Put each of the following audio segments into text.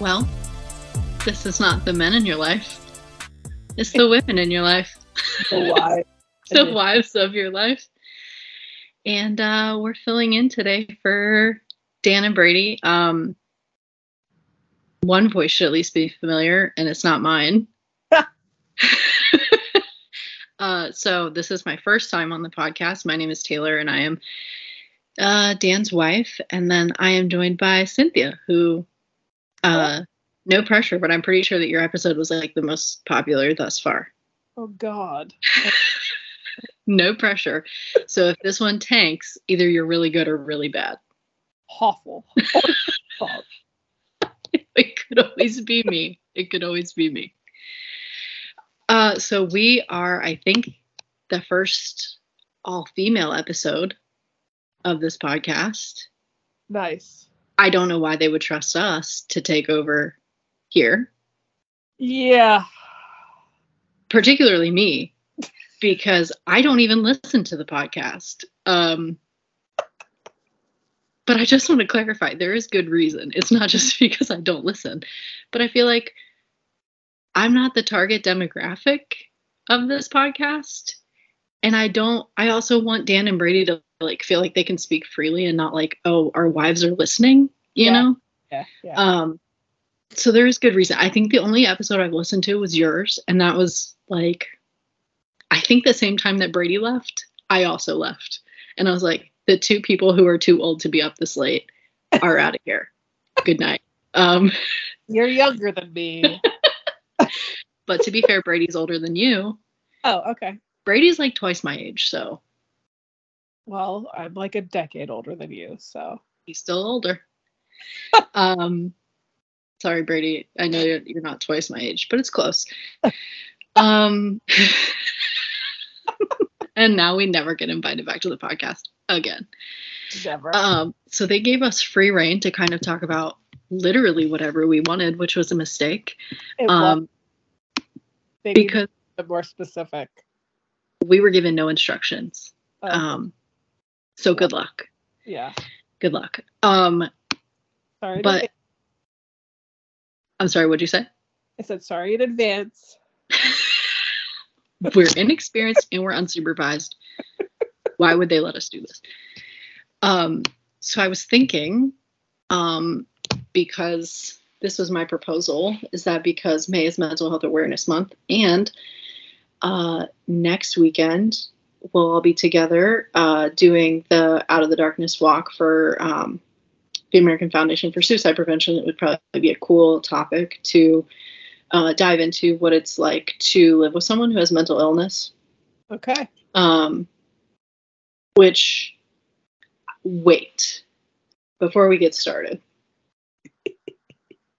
Well, this is not the men in your life. It's the women in your life. The wives. the wives of your life. And uh, we're filling in today for Dan and Brady. Um, one voice should at least be familiar, and it's not mine. uh, so this is my first time on the podcast. My name is Taylor, and I am uh, Dan's wife. And then I am joined by Cynthia, who, uh, no pressure, but I'm pretty sure that your episode was like the most popular thus far. Oh God. No pressure. So if this one tanks, either you're really good or really bad. Awful. it could always be me. It could always be me. Uh, so we are, I think, the first all female episode of this podcast. nice. I don't know why they would trust us to take over here, Yeah. particularly me, because I don't even listen to the podcast. Um, but I just want to clarify there is good reason. It's not just because I don't listen, but I feel like I'm not the target demographic of this podcast. And I don't, I also want Dan and Brady to like feel like they can speak freely and not like, oh, our wives are listening, you Yeah. know? Yeah. Yeah. Um, so there is good reason. I think the only episode I've listened to was yours, and that was like, I think the same time that Brady left, I also left, and I was like, the two people who are too old to be up this late are out of here. Good night. Um, You're younger than me. but to be fair, Brady's older than you. oh, okay. Brady's like twice my age, so Well, I'm like a decade older than you, so he's still older. um, sorry, Brady. I know you're, you're not twice my age, but it's close. Um, and now we never get invited back to the podcast again. never. Um, so they gave us free reign to kind of talk about literally whatever we wanted, which was a mistake. it was Um, they because more specific. We were given no instructions. Oh, Um, so good luck. yeah. Good luck. Um, Sorry. but advance. I'm sorry. What'd you say? I said sorry in advance. we're inexperienced and we're unsupervised. Why would they let us do this? Um, so I was thinking, um, because this was my proposal, is that because May is Mental Health Awareness Month, and uh, next weekend we'll all be together uh, doing the Out of the Darkness walk for um, the American Foundation for Suicide Prevention. It would probably be a cool topic to uh, dive into what it's like to live with someone who has mental illness. Okay. Um, which, wait, before we get started,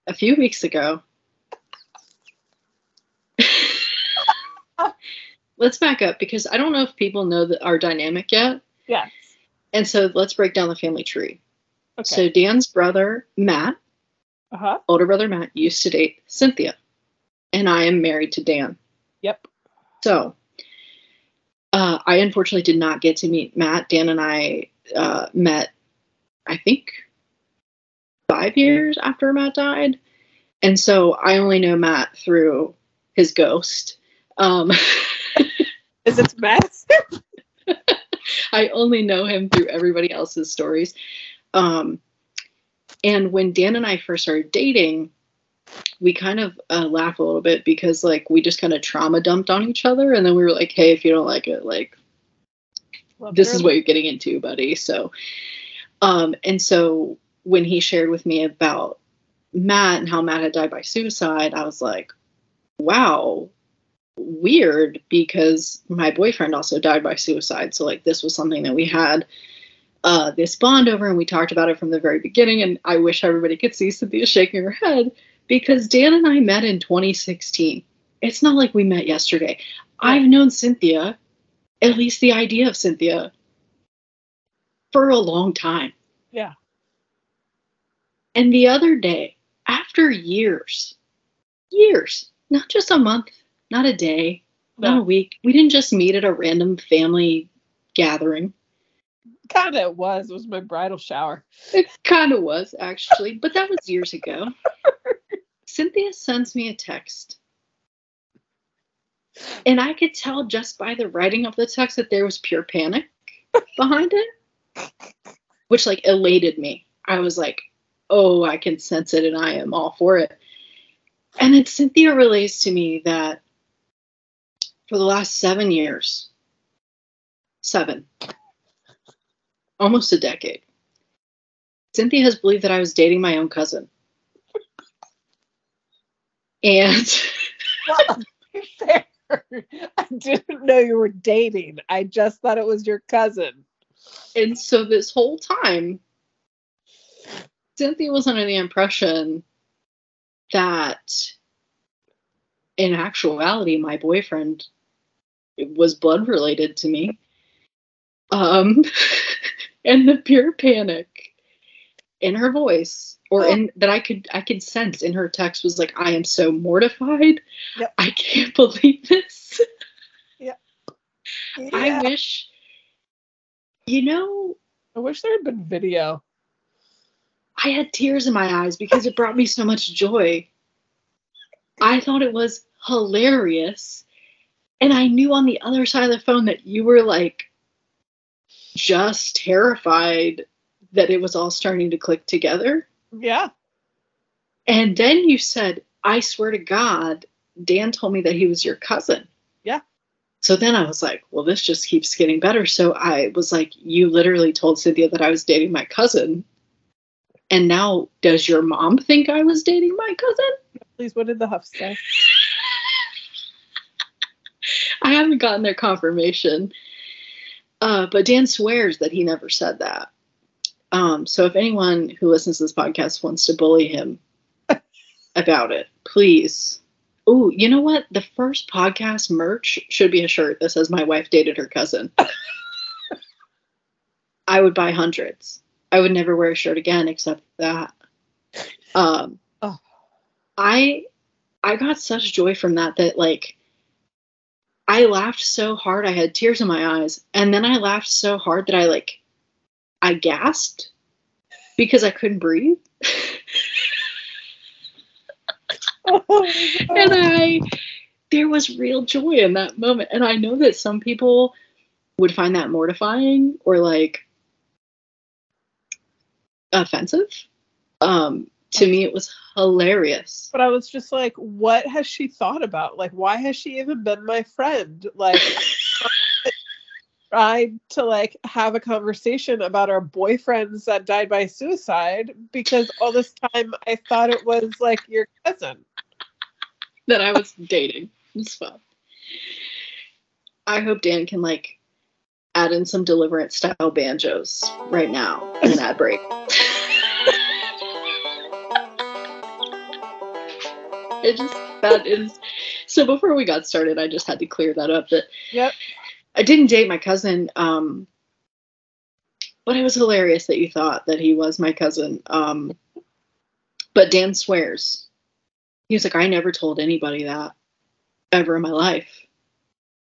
a few weeks ago, let's back up because I don't know if people know that our dynamic yet. Yes. And so let's break down the family tree. Okay. So Dan's brother, Matt, uh huh. older brother Matt, used to date Cynthia. And I am married to Dan. Yep. So, uh, I unfortunately did not get to meet Matt. Dan and I uh, met, I think, five years after Matt died. And so I only know Matt through his ghost. Um, Is it mess? I only know him through everybody else's stories. Um, and when Dan and I first started dating, we kind of uh, laugh a little bit because like we just kind of trauma dumped on each other, and then we were like, "Hey, if you don't like it, like this is what you're getting into, buddy." So, um, and so when he shared with me about Matt and how Matt had died by suicide, I was like, "Wow, weird," because my boyfriend also died by suicide. So like this was something that we had uh, this bond over, and we talked about it from the very beginning. And I wish everybody could see Cynthia shaking her head because Dan and I met in 2016. It's not like we met yesterday. I've known Cynthia, at least the idea of Cynthia, for a long time. Yeah. And the other day, after years, years, not just a month, not a day, not a week, we didn't just meet at a random family gathering. kind of was. It was my bridal shower. It kind of was, actually, but that was years ago. Cynthia sends me a text. And I could tell just by the writing of the text that there was pure panic behind it, which like elated me. I was like, oh, I can sense it and I am all for it. And then Cynthia relays to me that for the last seven years, seven, almost a decade, Cynthia has believed that I was dating my own cousin. And Fair. I didn't know you were dating. I just thought it was your cousin. and so this whole time, Cynthia was under the impression that in actuality, my boyfriend was blood related to me. Um, and the pure panic in her voice or in that I could I could sense in her text was like, I am so mortified. Yep. I can't believe this. I Yeah. I wish you know I wish there had been video. I had tears in my eyes because it brought me so much joy. I thought it was hilarious. And I knew on the other side of the phone that you were like just terrified that it was all starting to click together. Yeah. And then you said, I swear to God, Dan told me that he was your cousin. Yeah. So then I was like, well, this just keeps getting better. So I was like, you literally told Cynthia that I was dating my cousin. And now, does your mom think I was dating my cousin? Please, what did the Huff say? I haven't gotten their confirmation. Uh, but Dan swears that he never said that. Um, so if anyone who listens to this podcast wants to bully him about it, please. Oh, you know what? The first podcast merch should be a shirt that says "My wife dated her cousin." I would buy hundreds. I would never wear a shirt again except that. Um, Oh. I I got such joy from that that like I laughed so hard I had tears in my eyes and then I laughed so hard that I like I gasped because I couldn't breathe. Oh, and I there was real joy in that moment and I know that some people would find that mortifying or like offensive. Um to me it was hilarious. but I was just like, what has she thought about? Like, why has she even been my friend? Like, tried to like have a conversation about our boyfriends that died by suicide because all this time I thought it was like your cousin. that I was dating. It's fun. I hope Dan can like add in some deliverance style banjos right now in an ad break. it just that is so before we got started I just had to clear that up that Yep. I didn't date my cousin um but it was hilarious that you thought that he was my cousin um but Dan swears he was like, I never told anybody that ever in my life.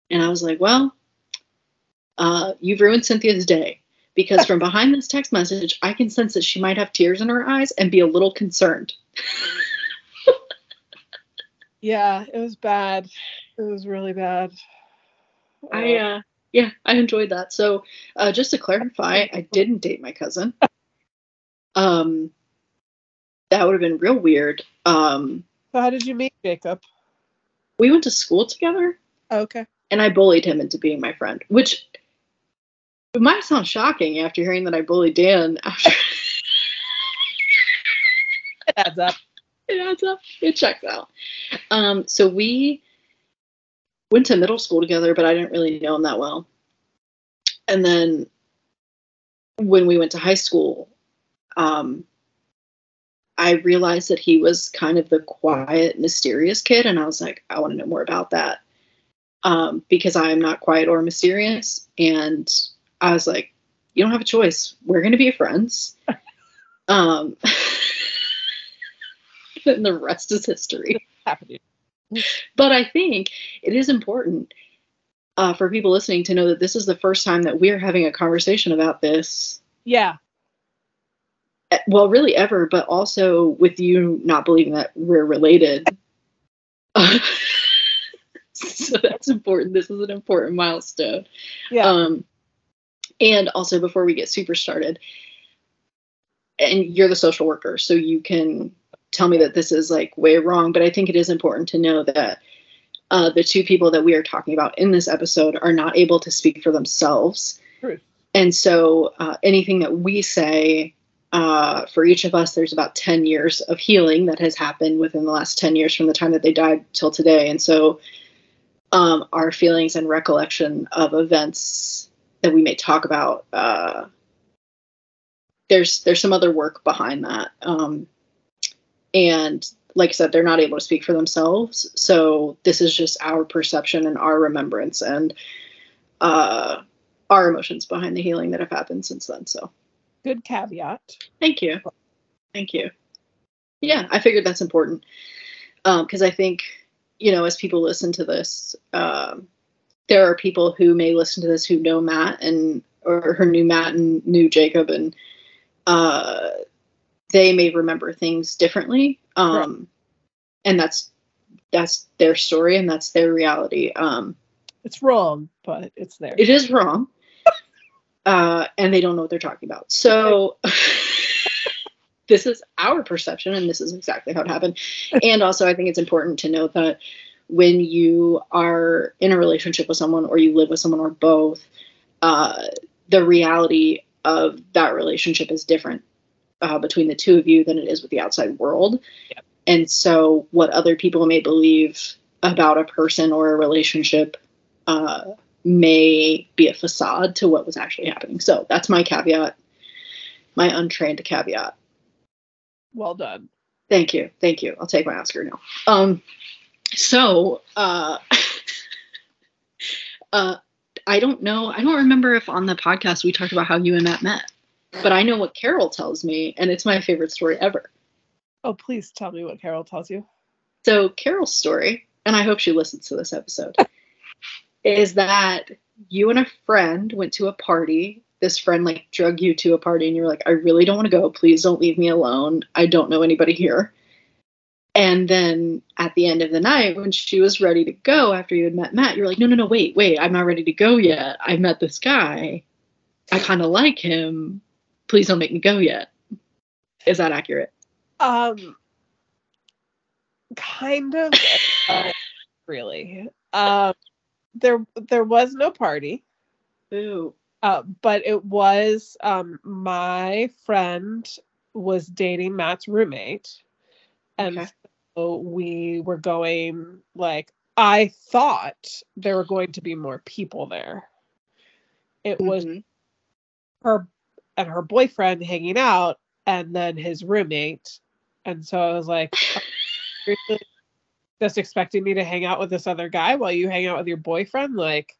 And I was like, well, uh, you've ruined Cynthia's day because from behind this text message, I can sense that she might have tears in her eyes and be a little concerned. Yeah, it was bad. It was really bad. I, uh, yeah, I enjoyed that. So, uh, just to clarify, I didn't date my cousin. Um, that would have been real weird. Um, so how did you meet Jacob? we went to school together. Okay. and I bullied him into being my friend, which it might sound shocking after hearing that I bullied Dan. After It adds up. It adds up, it checks out. Um, so we went to middle school together, but I didn't really know him that well. And then when we went to high school, um, I realized that he was kind of the quiet, mysterious kid, and I was like, I want to know more about that um, because I am not quiet or mysterious. And I was like, you don't have a choice. We're going to be friends. um, and the rest is history. But I think it is important uh, for people listening to know that this is the first time that we're having a conversation about this Yeah. well, really ever, but also with you not believing that we're related. so that's important. This is an important milestone. Yeah. Um, and also, before we get super started, and you're the social worker, so you can tell me that this is like way wrong, but I think it is important to know that uh, the two people that we are talking about in this episode are not able to speak for themselves. True. And so uh, anything that we say uh, for each of us, there's about 10 years of healing that has happened within the last 10 years from the time that they died till today. And so um, our feelings and recollection of events that we may talk about, uh, there's there's some other work behind that. Um, and like I said, they're not able to speak for themselves. So this is just our perception and our remembrance and uh, our emotions behind the healing that have happened since then. So Good caveat. thank you. Thank you. Yeah, I figured that's important because I think, you know, as people listen to this, um, there are people who may listen to this who know Matt and or who knew Matt and knew Jacob and uh, they may remember things differently um, and that's that's their story and that's their reality um, It's wrong, but it's there. it is wrong. Uh, and they don't know what they're talking about. So this is our perception and this is exactly how it happened. And also i think it's important to note that when you are in a relationship with someone or you live with someone or both uh, the reality of that relationship is different uh, between the two of you than it is with the outside world Yep. and so what other people may believe about a person or a relationship uh, may be a facade to what was actually happening so that's my caveat my untrained caveat well done. Thank you. Thank you. I'll take my Oscar now. Um, so, uh, uh, I don't know. I don't remember if on the podcast we talked about how you and Matt met, but I know what Carol tells me, and it's my favorite story ever. Oh, please tell me what Carol tells you. So, Carol's story, and I hope she listens to this episode, is that you and a friend went to a party. This friend like drug you to a party, and you're like, I really don't want to go. Please don't leave me alone. I don't know anybody here. And then at the end of the night, when she was ready to go after you had met Matt, you're like, no, no, no, wait, wait, I'm not ready to go yet. I met this guy. I kind of like him. Please don't make me go yet. Is that accurate? Um, kind of, uh, really. Um, there there was no party, Ooh. uh, but it was um my friend was dating Matt's roommate, and Okay. so we were going like I thought there were going to be more people there. It was Mhm. her and her boyfriend hanging out and then his roommate. And so i was like "Oh, just expecting me to hang out with this other guy while you hang out with your boyfriend? Like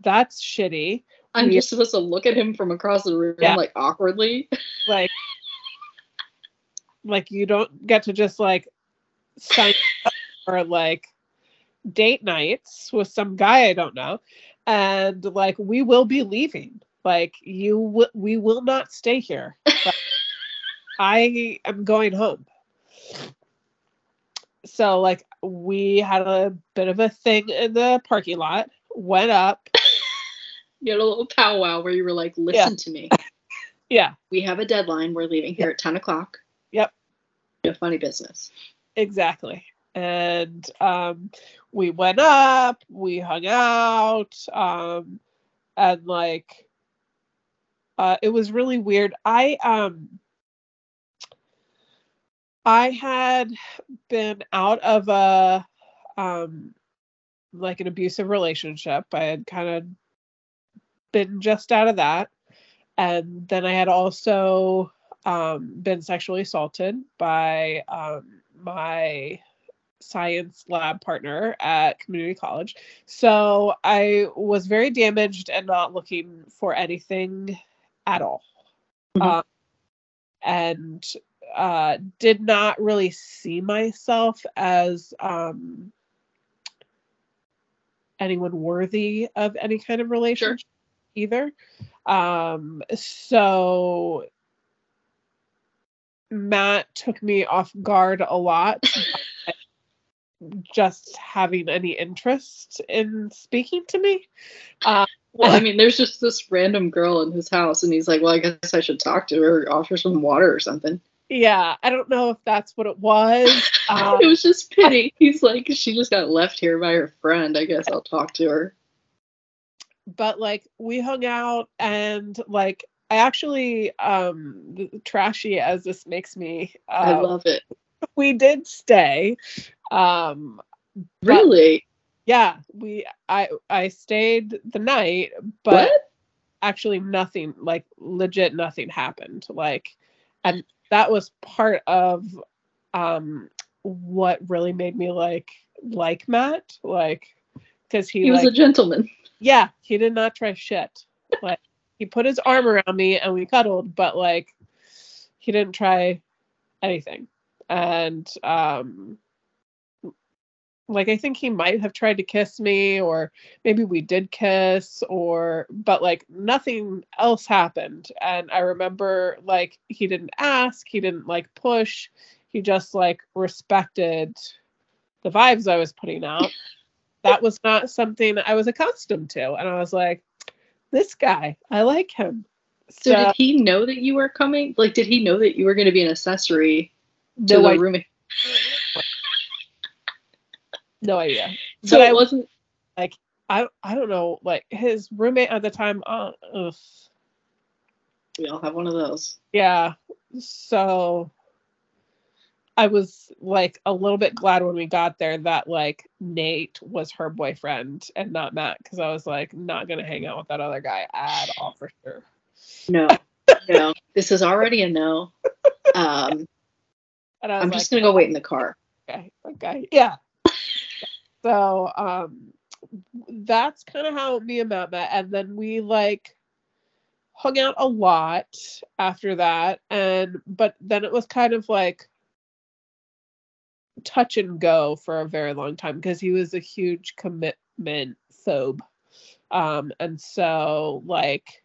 that's shitty. I'm just supposed to look at him from across the room, Yeah. like awkwardly. like like you don't get to just like sign up for like date nights with some guy i don't know. And like we will be leaving like you will we will not stay here i am going home so like we had a bit of a thing in the parking lot went up You had a little powwow where you were like, listen to me. yeah We have a deadline. We're leaving here at 10 o'clock. Yep. No funny business. Exactly. And um, we went up, we hung out, um, and like uh, it was really weird. I um I had been out of a um like an abusive relationship. I had kind of been just out of that. And then I had also um, been sexually assaulted by um, my science lab partner at community college. So I was very damaged and not looking for anything at all. Mhm. Um, and uh, did not really see myself as um, anyone worthy of any kind of relationship either. Um, so Matt took me off guard a lot. just having any interest in speaking to me. Uh, well, I mean, there's just this random girl in his house, and he's like, "Well, I guess I should talk to her, offer some water or something." Yeah, I don't know if that's what it was. Um, it was just pity. He's like, she just got left here by her friend. I guess I'll talk to her. But like, we hung out, and like, I actually, um, trashy as this makes me, um, I love it. We did stay. Um, really? Yeah, we. I I stayed the night, but what? actually nothing, like legit, nothing happened. Like, and that was part of um what really made me like like Matt, like because he he was like, a gentleman. Yeah, he did not try shit. Like he put his arm around me and we cuddled, but like he didn't try anything. And um like I think he might have tried to kiss me or maybe we did kiss or but like nothing else happened and I remember like he didn't ask, he didn't like push, he just like respected the vibes I was putting out. that was not something I was accustomed to and I was like this guy, I like him. So, so did he know that you were coming? Like did he know that you were going to be an accessory to no, the I, roommate? No idea. So but it wasn't like I I don't know like his roommate at the time. Uh, ugh. We all have one of those. Yeah. So I was like a little bit glad when we got there that like Nate was her boyfriend and not Matt because I was like not gonna hang out with that other guy at all for sure. No, no, this is already a no. Um, I'm like, just gonna go wait in the car. Okay, okay, yeah, so um that's kind of how me and Matt met. And then we like hung out a lot after that. And but then it was kind of like touch and go for a very long time because he was a huge commitment phobe. Um, and so like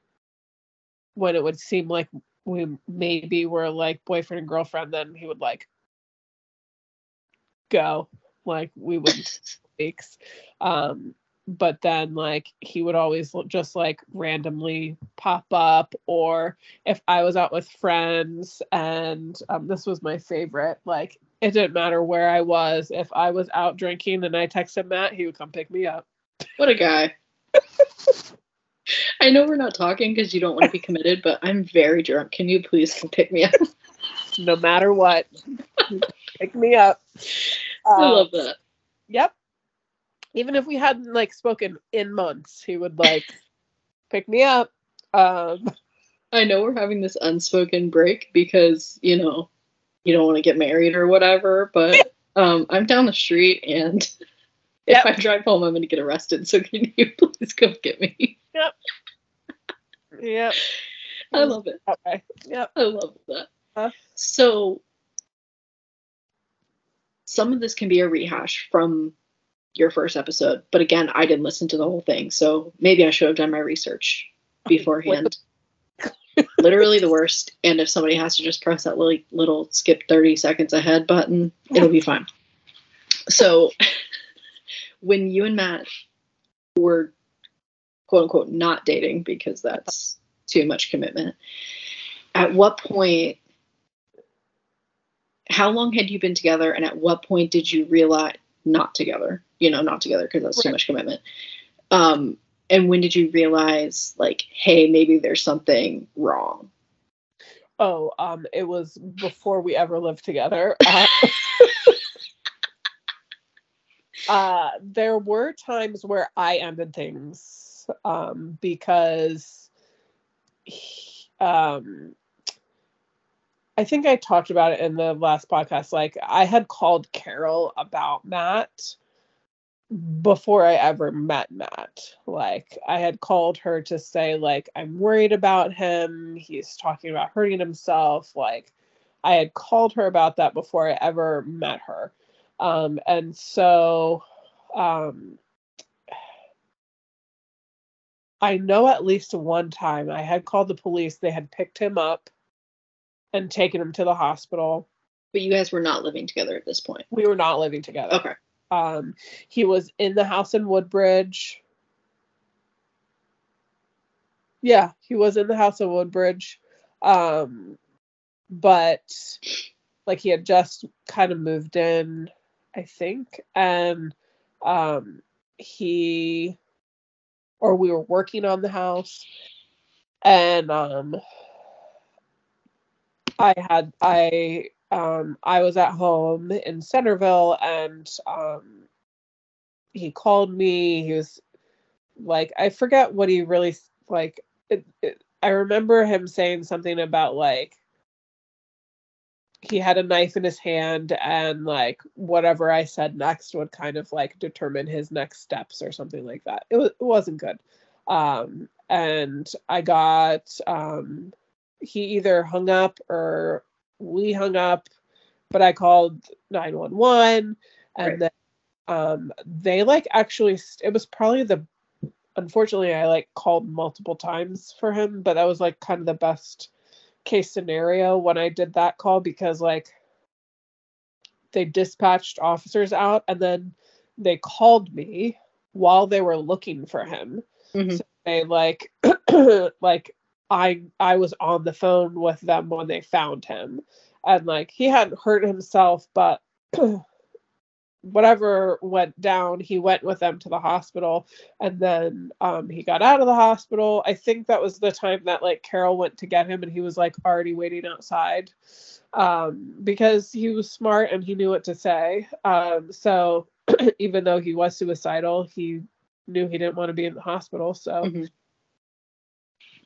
when it would seem like we maybe were like boyfriend and girlfriend, then he would like go. Like we would weeks. Um, but then like he would always just like randomly pop up or if i was out with friends and um, this was my favorite like it didn't matter where i was if i was out drinking and i texted matt he would come pick me up. What a guy. I know we're not talking because you don't want to be committed but i'm very drunk. Can you please pick me up? No matter what. Pick me up. I love um, that. yep even if we hadn't like spoken in months, he would like pick me up. Um, I know we're having this unspoken break because you know you don't want to get married or whatever, but um, I'm down the street and if yep. I drive home, I'm going to get arrested. So can you please come get me? Yep. Yep. I love it. Okay. Yep. I love that. Uh, so some of this can be a rehash from your first episode. But again, I didn't listen to the whole thing, so maybe I should have done my research beforehand. Literally the worst. And if somebody has to just press that little, little skip 30 seconds ahead button, it'll be fine. So when you and Matt were quote unquote not dating because that's too much commitment, at what point how long had you been together and at what point did you realize not together you know not together because that's right. too much commitment. Um and when did you realize like hey maybe there's something wrong? Oh um it was before we ever lived together. Uh, uh there were times where i ended things um because he, um I think I talked about it in the last podcast. Like, I had called Carol about Matt before I ever met Matt. Like, I had called her to say, like, I'm worried about him. He's talking about hurting himself. Like, I had called her about that before I ever met her. Um, and so, um, I know at least one time I had called the police. They had picked him up and taken him to the hospital. But you guys were not living together at this point. We were not living together. Okay. Um, he was in the house in Woodbridge. Yeah, he was in the house in Woodbridge. Um, but like he had just kind of moved in, I think, and um, he or we were working on the house, and um, I had I um I was at home in Centerville and um he called me. He was like I forget what he really like it, it, I remember him saying something about like he had a knife in his hand and like whatever I said next would kind of like determine his next steps or something like that. It, was, it wasn't good. Um, and I got um, he either hung up or we hung up, but I called 911 and Right. then um, they like actually it was probably the unfortunately I like called multiple times for him, but that was like kind of the best case scenario when I did that call because like they dispatched officers out and then they called me while they were looking for him. Mhm. So they like like I I was on the phone with them when they found him. And like he hadn't hurt himself but whatever went down he went with them to the hospital. And then um he got out of the hospital. I think that was the time that like carol went to get him and he was like already waiting outside um because he was smart and he knew what to say. Um so even though he was suicidal he knew he didn't want to be in the hospital. So Mhm.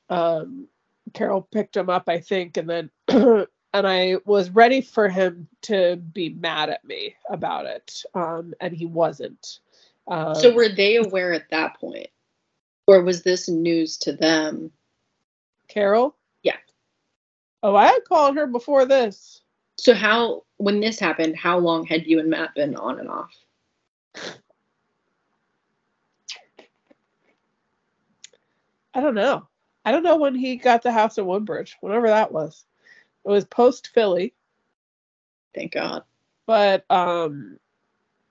Um carol picked him up i think and then and i was ready for him to be mad at me about it um and he wasn't um, So were they aware at that point? Or was this news to them? carol Yeah. oh i had called her before this So how when this happened, how long had you and Matt been on and off? i don't know i don't know when he got the house in woodbridge whatever that was it was post philly Thank God. but um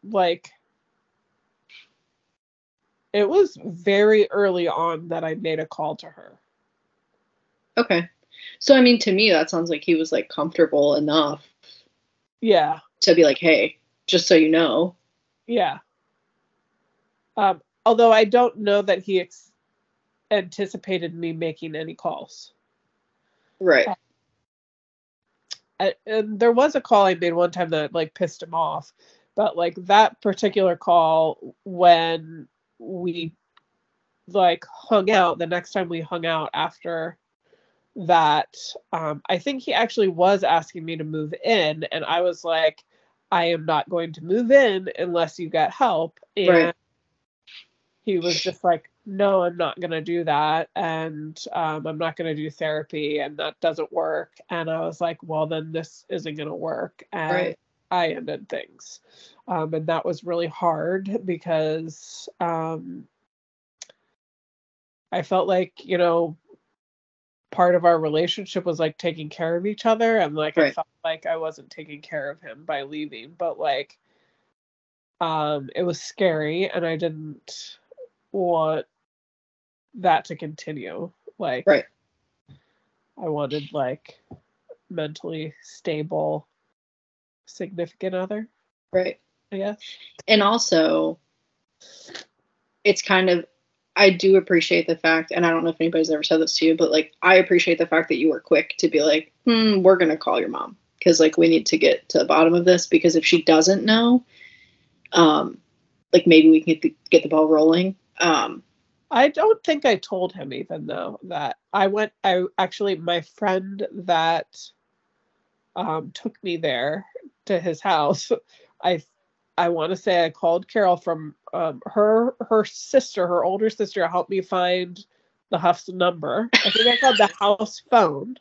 like it was very early on that i made a call to her Okay. So I mean to me that sounds like he was like comfortable enough yeah to be like, hey, just so you know. yeah um although i don't know that he ex- anticipated me making any calls Right. I, and there was a call I made one time that like pissed him off, but like that particular call when we like hung out the next time we hung out after that um I think he actually was asking me to move in and I was like I am not going to move in unless you get help and Right. he was just like no i'm not going to do that and um, i'm not going to do therapy and that doesn't work and i was like well then this isn't going to work and Right. i ended things um, and that was really hard because um, i felt like you know part of our relationship was like taking care of each other and like i felt like i wasn't taking care of him by leaving but like um it was scary and i didn't want that to continue like Right. i wanted like mentally stable significant other Right. i guess And also it's kind of I do appreciate the fact, and I don't know if anybody's ever said this to you, but like I appreciate the fact that you were quick to be like, hmm, we're gonna call your mom because like we need to get to the bottom of this because if she doesn't know, um, like maybe we can get the, get the ball rolling. Um, I don't think I told him even though that I went I actually my friend that um took me there to his house I I want to say I called Carol from um her her sister her older sister helped me find the Huff's number. I think I called the house phone.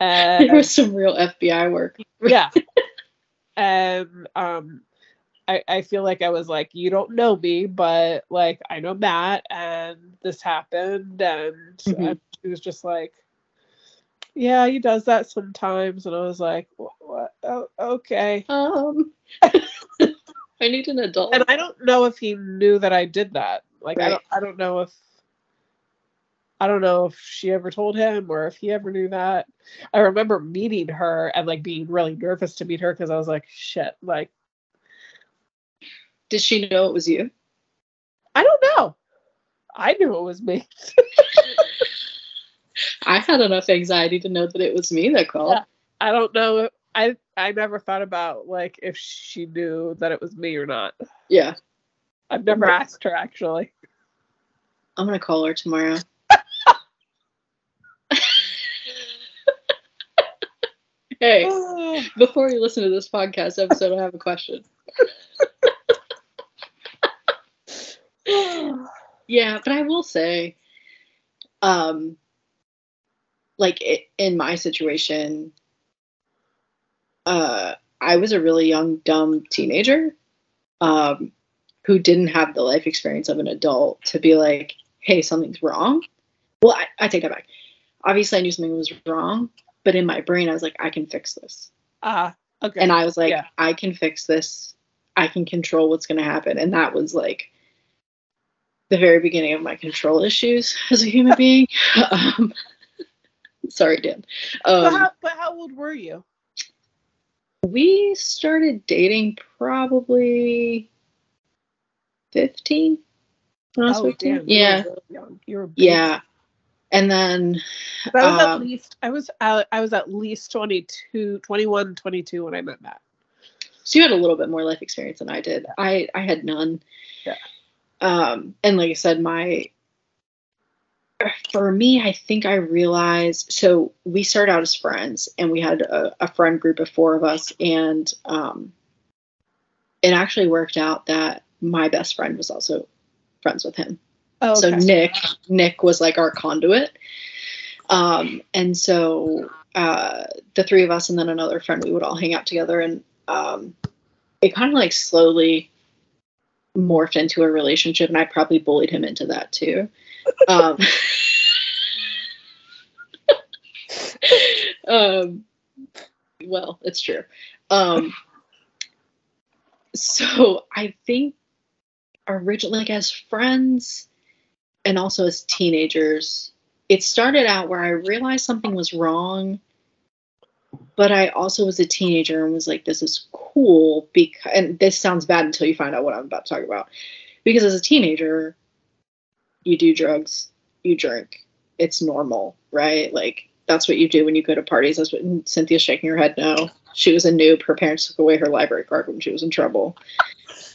There and was some real FBI work. yeah. And um I, I feel like I was like, you don't know me, but like I know Matt, and this happened, and and she was just like, yeah, he does that sometimes. And I was like, what? what? Oh, okay. Um, I need an adult. And I don't know if he knew that I did that. Like, I don't, I don't know if, I don't know if she ever told him or if he ever knew that. I remember meeting her and like being really nervous to meet her because I was like, shit, like, Did she know it was you? I don't know. I knew it was me. I had enough anxiety to know that it was me that called. Yeah. I don't know. if- I I never thought about like if she knew that it was me or not. Yeah. I've never Right. asked her actually. I'm gonna call her tomorrow. hey, before you listen to this podcast episode, I have a question. Yeah, but I will say, um, like i in my situation, uh, I was a really young, dumb teenager, um, who didn't have the life experience of an adult to be like, "Hey, something's wrong." Well, I, I take that back. Obviously, I knew something was wrong, but in my brain, I was like, "I can fix this," Ah, okay. and I was like, Yeah. "I can fix this. I can control what's going to happen," and that was like the very beginning of my control issues as a human being. um, sorry, Dan. but, Um, how, but how old were you? we started dating probably 15. When I was 15. Oh, damn, you were yeah. You were yeah. And then, I was at um, least I was I was at least 22, 21, 22 when I met Matt. so you had a little bit more life experience than I did. I I had none. Yeah. Um, and like I said, my for me, I think I realized. So we started out as friends, and we had a, a friend group of four of us, and um, it actually worked out that my best friend was also friends with him. Oh, So. Nick, Nick was like our conduit. Um, and so uh, the three of us and then another friend, we would all hang out together, and um, it kind of like slowly morphed into a relationship, and I probably bullied him into that too. Um, um, well, it's true. Um, so I think originally, like as friends and also as teenagers, it started out where I realized something was wrong, but I also was a teenager and was like, this is cool because, and this sounds bad until you find out what I'm about to talk about. Because as a teenager, you do drugs, you drink, it's normal, right? Like, that's what you do when you go to parties. That's what Cynthia's shaking her head no. She was a noob. Her parents took away her library card when she was in trouble.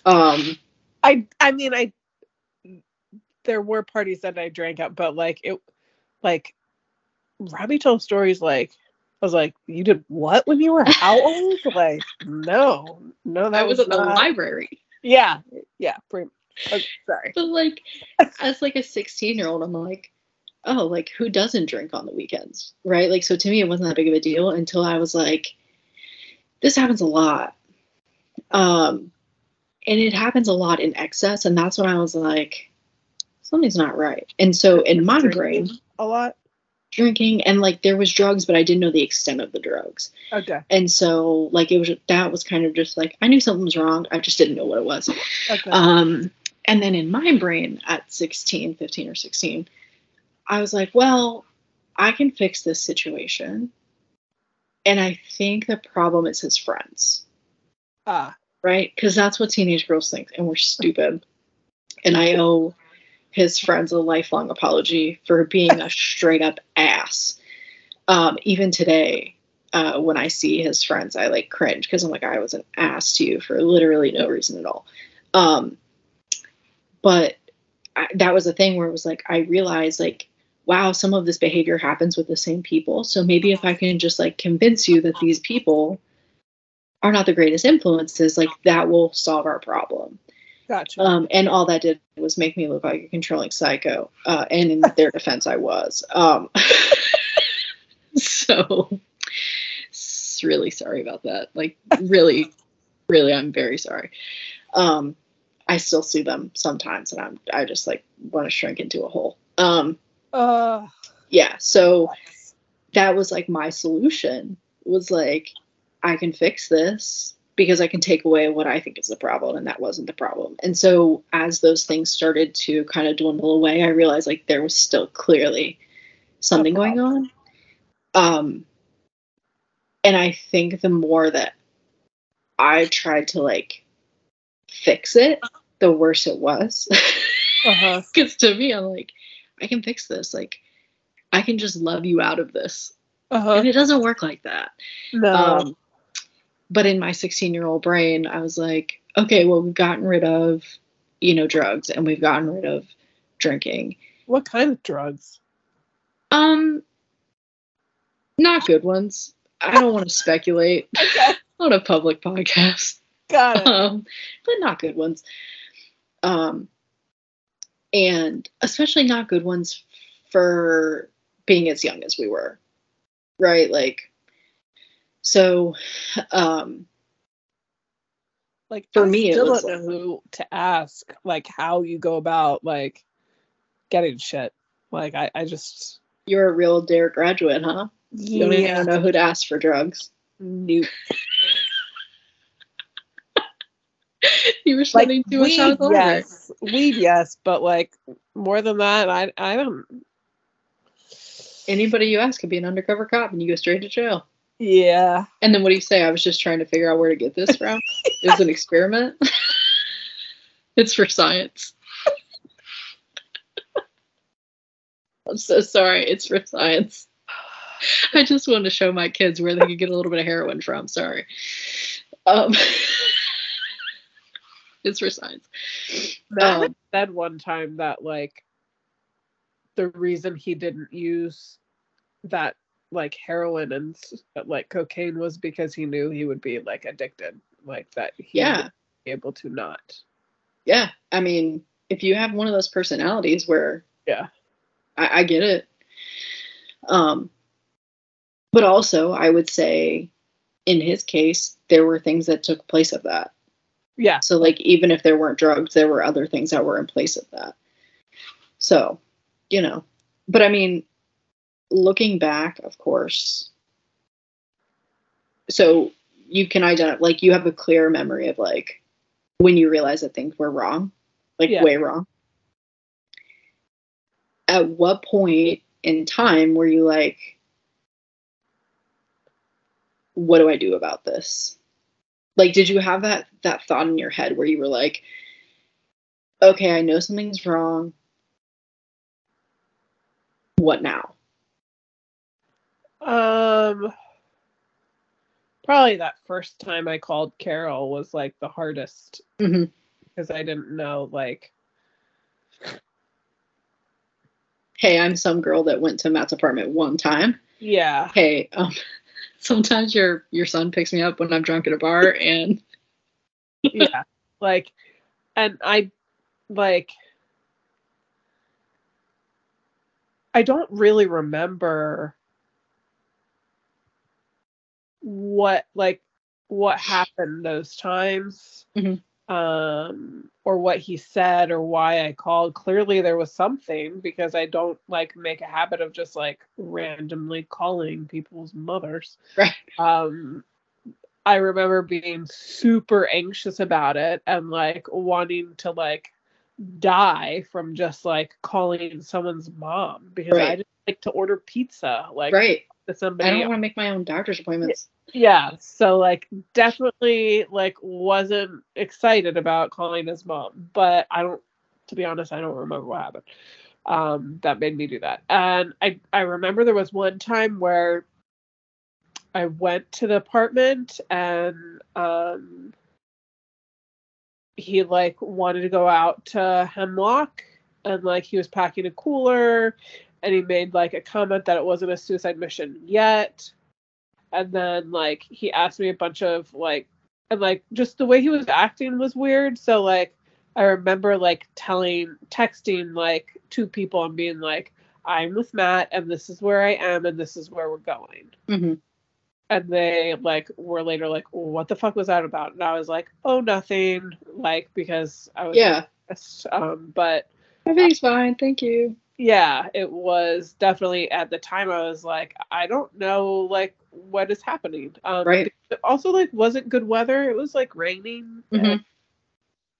Um, I I mean I there were parties that I drank at, but like it like Robbie told stories like I was like, you did what when you were how old? like, no, no, that I was at the library. Yeah, yeah, pretty. Okay, sorry. But like, as like a 16 year old, I'm like, oh, like who doesn't drink on the weekends, right? Like, so to me, it wasn't that big of a deal until I was like, this happens a lot, um, and it happens a lot in excess, and that's when I was like, something's not right. And so in my brain, a lot. Drinking and like there was drugs, but I didn't know the extent of the drugs. Okay, And so like it was that was kind of just like I knew something was wrong. I just didn't know what it was. okay. Um, and then in my brain at 16, 15 or 16, I was like, well, I can fix this situation. And I think the problem is his friends, Ah, right? Because that's what teenage girls think, and we're stupid. And I owe his friends a lifelong apology for being a straight up ass. Um, even today, uh, when I see his friends, I like cringe because I'm like, I was an ass to you for literally no reason at all. Um, but I, that was a thing where it was like, I realized like, wow, some of this behavior happens with the same people. So maybe if I can just like convince you that these people are not the greatest influences, like that will solve our problem. Gotcha. Um, and all that did was make me look like a controlling psycho. Uh, and in their defense, I was. Um, so, really sorry about that. Like, really, really, I'm very sorry. Um, I still sue them sometimes, and I'm I just like want to shrink into a hole. Um, uh, yeah. So that was like my solution was like I can fix this because I can take away what I think is the problem and that wasn't the problem. And so as those things started to kind of dwindle away, I realized like there was still clearly something going on. Um and I think the more that I tried to like fix it, the worse it was. Uh-huh. Because to me, I'm like, I can fix this. Like, I can just love you out of this. Uh-huh. And it doesn't work like that. No. Um, but in my 16 year old brain, I was like, okay, well, we've gotten rid of, you know, drugs and we've gotten rid of drinking. what kind of drugs? Um, not good ones. I don't want to speculate Okay. on a public podcast. Got it. um, but not good ones. Um, and especially not good ones for being as young as we were, right? Like, so, um, like for I me, it still was don't know who to ask like how you go about like getting shit. Like I, I just you're a real Dare graduate, huh? You don't yeah. even know who to ask for drugs. Nope. you were Like spending too much weed, time yes, weed, yes, but like more than that, I, I don't. Anybody you ask could be an undercover cop, and you go straight to jail. Yeah, And then what do you say? I was just trying to figure out where to get this from. it was an experiment. it's for science. I'm so sorry. It's for science. I just wanted to show my kids where they could get a little bit of heroin from. Sorry. Um, it's for science. Matt Um, said one time that like the reason he didn't use that like heroin and like cocaine was because he knew he would be like addicted, like that he Yeah. would be able to not. Yeah. I mean, if you have one of those personalities where Yeah. I, I get it. Um, but also, I would say in his case, there were things that took place of that. Yeah. So, like, even if there weren't drugs, there were other things that were in place of that. So, you know, but I mean, looking back, of course, so you can identify, like, you have a clear memory of, like, when you realize that things were wrong, like, Yeah. way wrong. At what point in time were you like, what do I do about this? Like, did you have that that thought in your head where you were like, okay, I know something's wrong. What now? Um probably that first time I called Carol was like the hardest because I didn't know like Hey, I'm some girl that went to Matt's apartment one time. yeah. Hey, um, sometimes your your son picks me up when I'm drunk at a bar, and yeah like and i like i don't really remember what like what happened those times Mhm. um or what he said or why i called clearly there was something because i don't like make a habit of just like randomly calling people's mothers right, um I remember being super anxious about it and like wanting to like die from just like calling someone's mom because I Right. just like to order pizza like right. To I don't want to make my own doctor's appointments. yeah so like definitely like wasn't excited about calling his mom but I don't to be honest I don't remember what happened um that made me do that and I I remember there was one time where I went to the apartment and um he like wanted to go out to Hemlock and like he was packing a cooler and he made like a comment that it wasn't a suicide mission yet. And then like he asked me a bunch of like and like just the way he was acting was weird. So like I remember like telling texting like two people and being like, I'm with Matt and this is where I am and this is where we're going hmm and they like were later like what the fuck was that about and i was like oh nothing like because i was Yeah, um but everything's fine. Thank you. Yeah, it was definitely at the time I was like, I don't know like what is happening. Um Right. also like wasn't good weather. It was like raining. Mhm.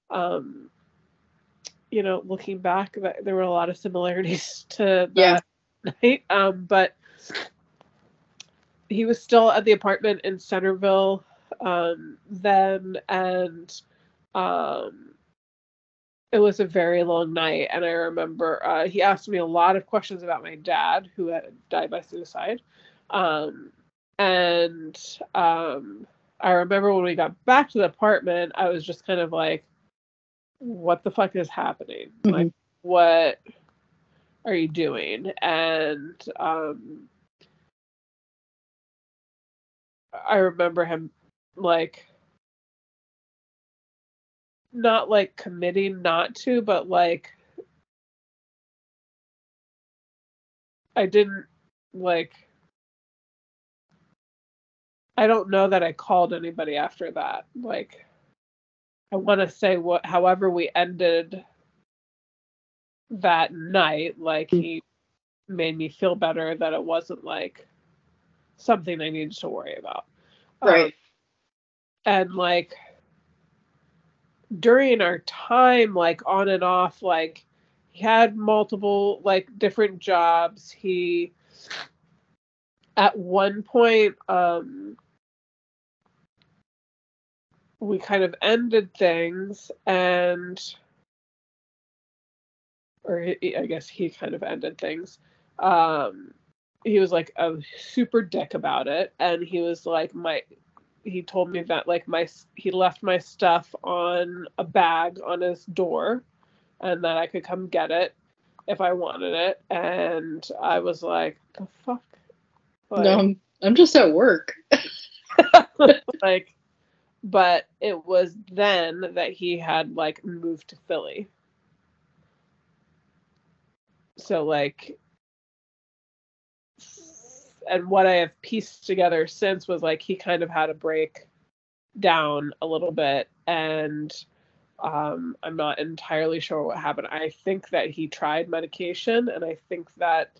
and, um you know, looking back that there were a lot of similarities to Yeah. that night. Um but he was still at the apartment in Centerville um then and um it was a very long night and i remember uh, he asked me a lot of questions about my dad who had died by suicide. Um, and um, i remember when we got back to the apartment i was just kind of like what the fuck is happening? Like Mhm. what are you doing? And um, i remember him like not like committing not to, but like I didn't like I don't know that I called anybody after that. Like I want to say what however we ended that night, like Mm. he made me feel better that it wasn't like something I needed to worry about. Um, Right. and like during our time like on and off like he had multiple like different jobs. He at one point um we kind of ended things and or he, i guess he kind of ended things. Um he was like a super dick about it. And he was like my he told me mm-hmm. that like my he left my stuff on a bag on his door and that I could come get it if I wanted it. And I was like the fuck? Like, no, I'm, I'm just at work. like but it was then that he had like moved to Philly. So like and what I have pieced together since was like he kind of had a break down a little bit and um, I'm not entirely sure what happened. I think that he tried medication and I think that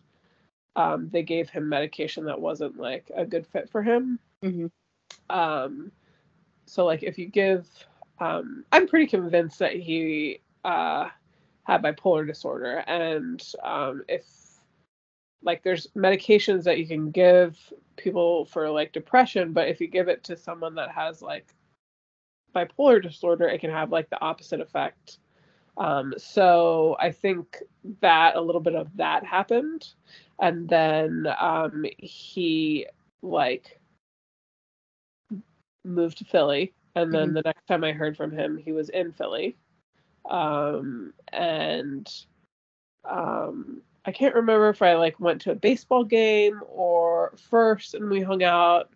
um, they gave him medication that wasn't like a good fit for him. Mhm. Um, so like if you give, um, I'm pretty convinced that he uh, had bipolar disorder and um, if like there's medications that you can give people for like depression but if you give it to someone that has like bipolar disorder it can have like the opposite effect um, so i think that a little bit of that happened and then um, he like moved to philly and then Mhm. the next time i heard from him he was in philly um, and um, I can't remember if I like went to a baseball game or first and we hung out.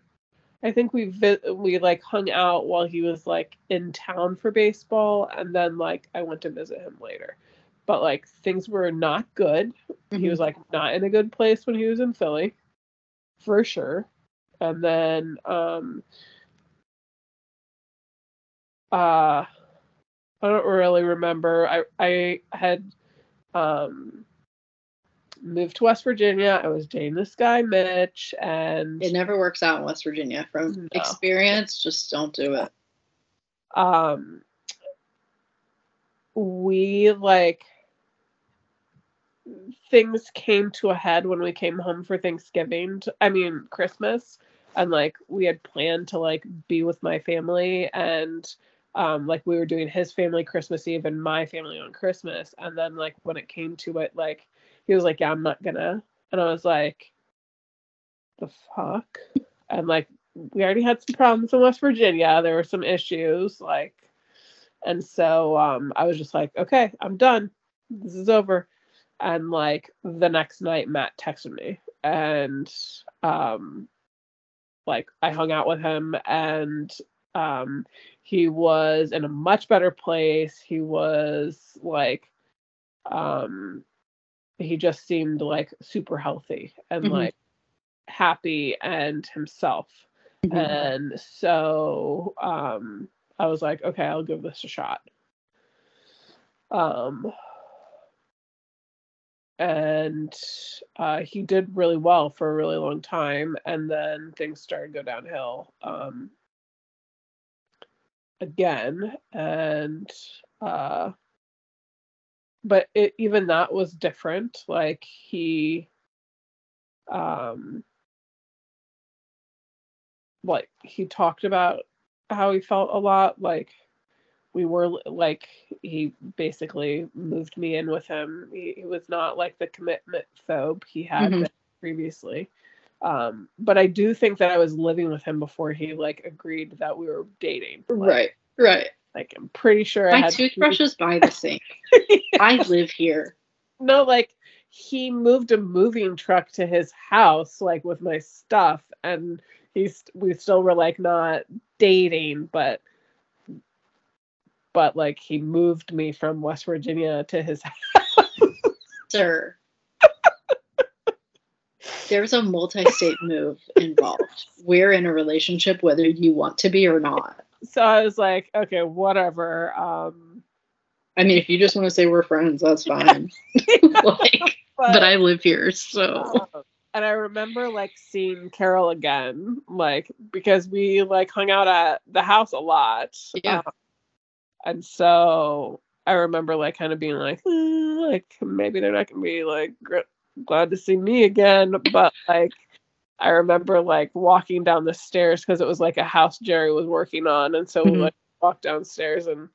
I think we vi- we like hung out while he was like in town for baseball and then like I went to visit him later. But like things were not good. He was like not in a good place when he was in Philly. For sure. And then um uh I don't really remember. I I had um moved to West Virginia. I was dating this guy Mitch and It never works out in West Virginia. From No. experience, just don't do it. um we like things came to a head when we came home for Thanksgiving. I mean Christmas, and like we had planned to like be with my family, and um like we were doing his family Christmas Eve and my family on Christmas, and then like when it came to it, like he was like, "Yeah, I'm not gonna," and I was like, "The fuck," and like we already had some problems in West Virginia. There were some issues, like, and so um, I was just like, okay, I'm done. This is over. And like the next night, Matt texted me, and um, like I hung out with him, and um, he was in a much better place. He was like, um, he just seemed like super healthy and Mhm. like happy and himself. Mhm. And so um I was like, okay, I'll give this a shot. Um and uh, he did really well for a really long time, and then things started to go downhill um, again, and uh, but it, even that was different. Like he, um, like he talked about how he felt a lot, like we were like he basically moved me in with him. He, he was not like the commitment phobe he had Mhm. been previously. Um, but I do think that I was living with him before he like agreed that we were dating. Like, Right. Right. Like I'm pretty sure I My had toothbrush is by the sink. I live here. no like he moved a moving truck to his house like with my stuff and he's we still were like not dating but but like he moved me from West Virginia to his house. Sir. There's a multi-state move involved. We're in a relationship whether you want to be or not. So I was like okay whatever um I mean, if you just want to say we're friends, that's fine. like, but I live here, so Um, and I remember like seeing Carol again, like because we like hung out at the house a lot. Yeah. Um, and so I remember like kind of being like, "Eh, like maybe they're not gonna be like gr- glad to see me again, but like I remember like walking down the stairs because it was like a house Jerry was working on, and so we Mhm. like walked downstairs and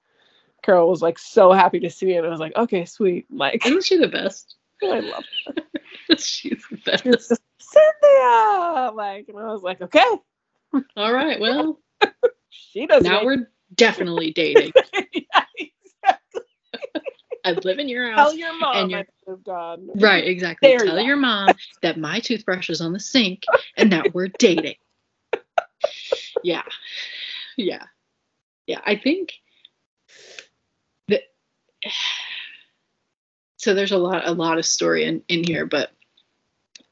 Carol was like so happy to see me, and I was like, okay, sweet, like isn't she the best? I love her. She's the she was best. just Cynthia, like, and I was like, okay, All right, well, she doesn't. now we're definitely dating. yeah. I live in your house. Tell your mom and you're- I moved on. Right, exactly. There Tell you your mom that my toothbrush is on the sink and that we're dating. Yeah. Yeah. Yeah. I think that so there's a lot a lot of story in, in here, but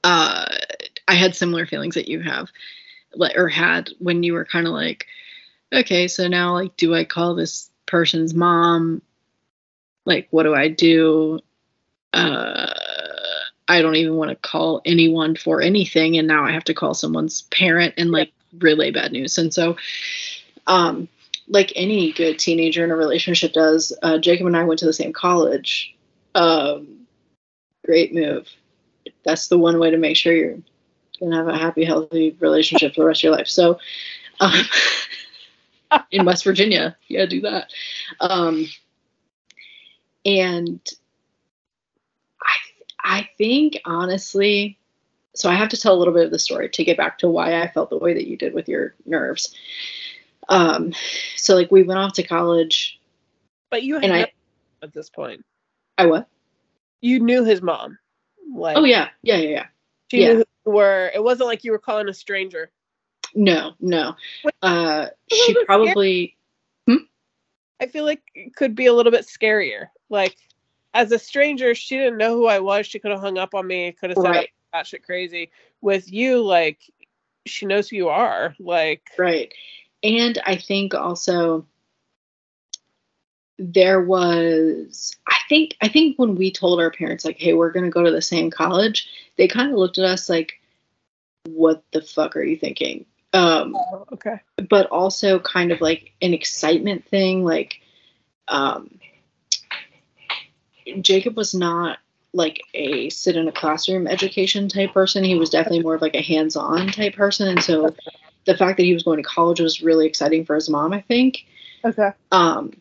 uh I had similar feelings that you have or had when you were kind of like, okay, so now like do I call this person's mom? Like what do I do? uh, I don't even want to call anyone for anything, and now I have to call someone's parent and like relay bad news. And so, um, like any good teenager in a relationship does, uh, Jacob and I went to the same college. Um, great move. That's the one way to make sure you're gonna have a happy, healthy relationship for the rest of your life. So, um, in West Virginia, yeah, do that. Um, and I I think honestly, so I have to tell a little bit of the story to get back to why I felt the way that you did with your nerves. Um, so like we went off to college, But you and I at this point. I what? You knew his mom. Like, Oh yeah, yeah, yeah, yeah. she yeah. knew who you were. It wasn't like you were calling a stranger. No, no. Uh, she probably I feel like it could be a little bit scarier. Like, as a stranger, she didn't know who I was. She could have hung up on me. Could have said Right. that shit crazy. With you, like, she knows who you are. Like, Right. And I think also there was I think I think when we told our parents like, hey, we're gonna go to the same college, they kind of looked at us like, what the fuck are you thinking? Um, oh, okay. but also kind of like an excitement thing, like um Jacob was not like a sit in a classroom education type person. He was definitely more of like a hands-on type person. And so the fact that he was going to college was really exciting for his mom, I think. Okay. Um,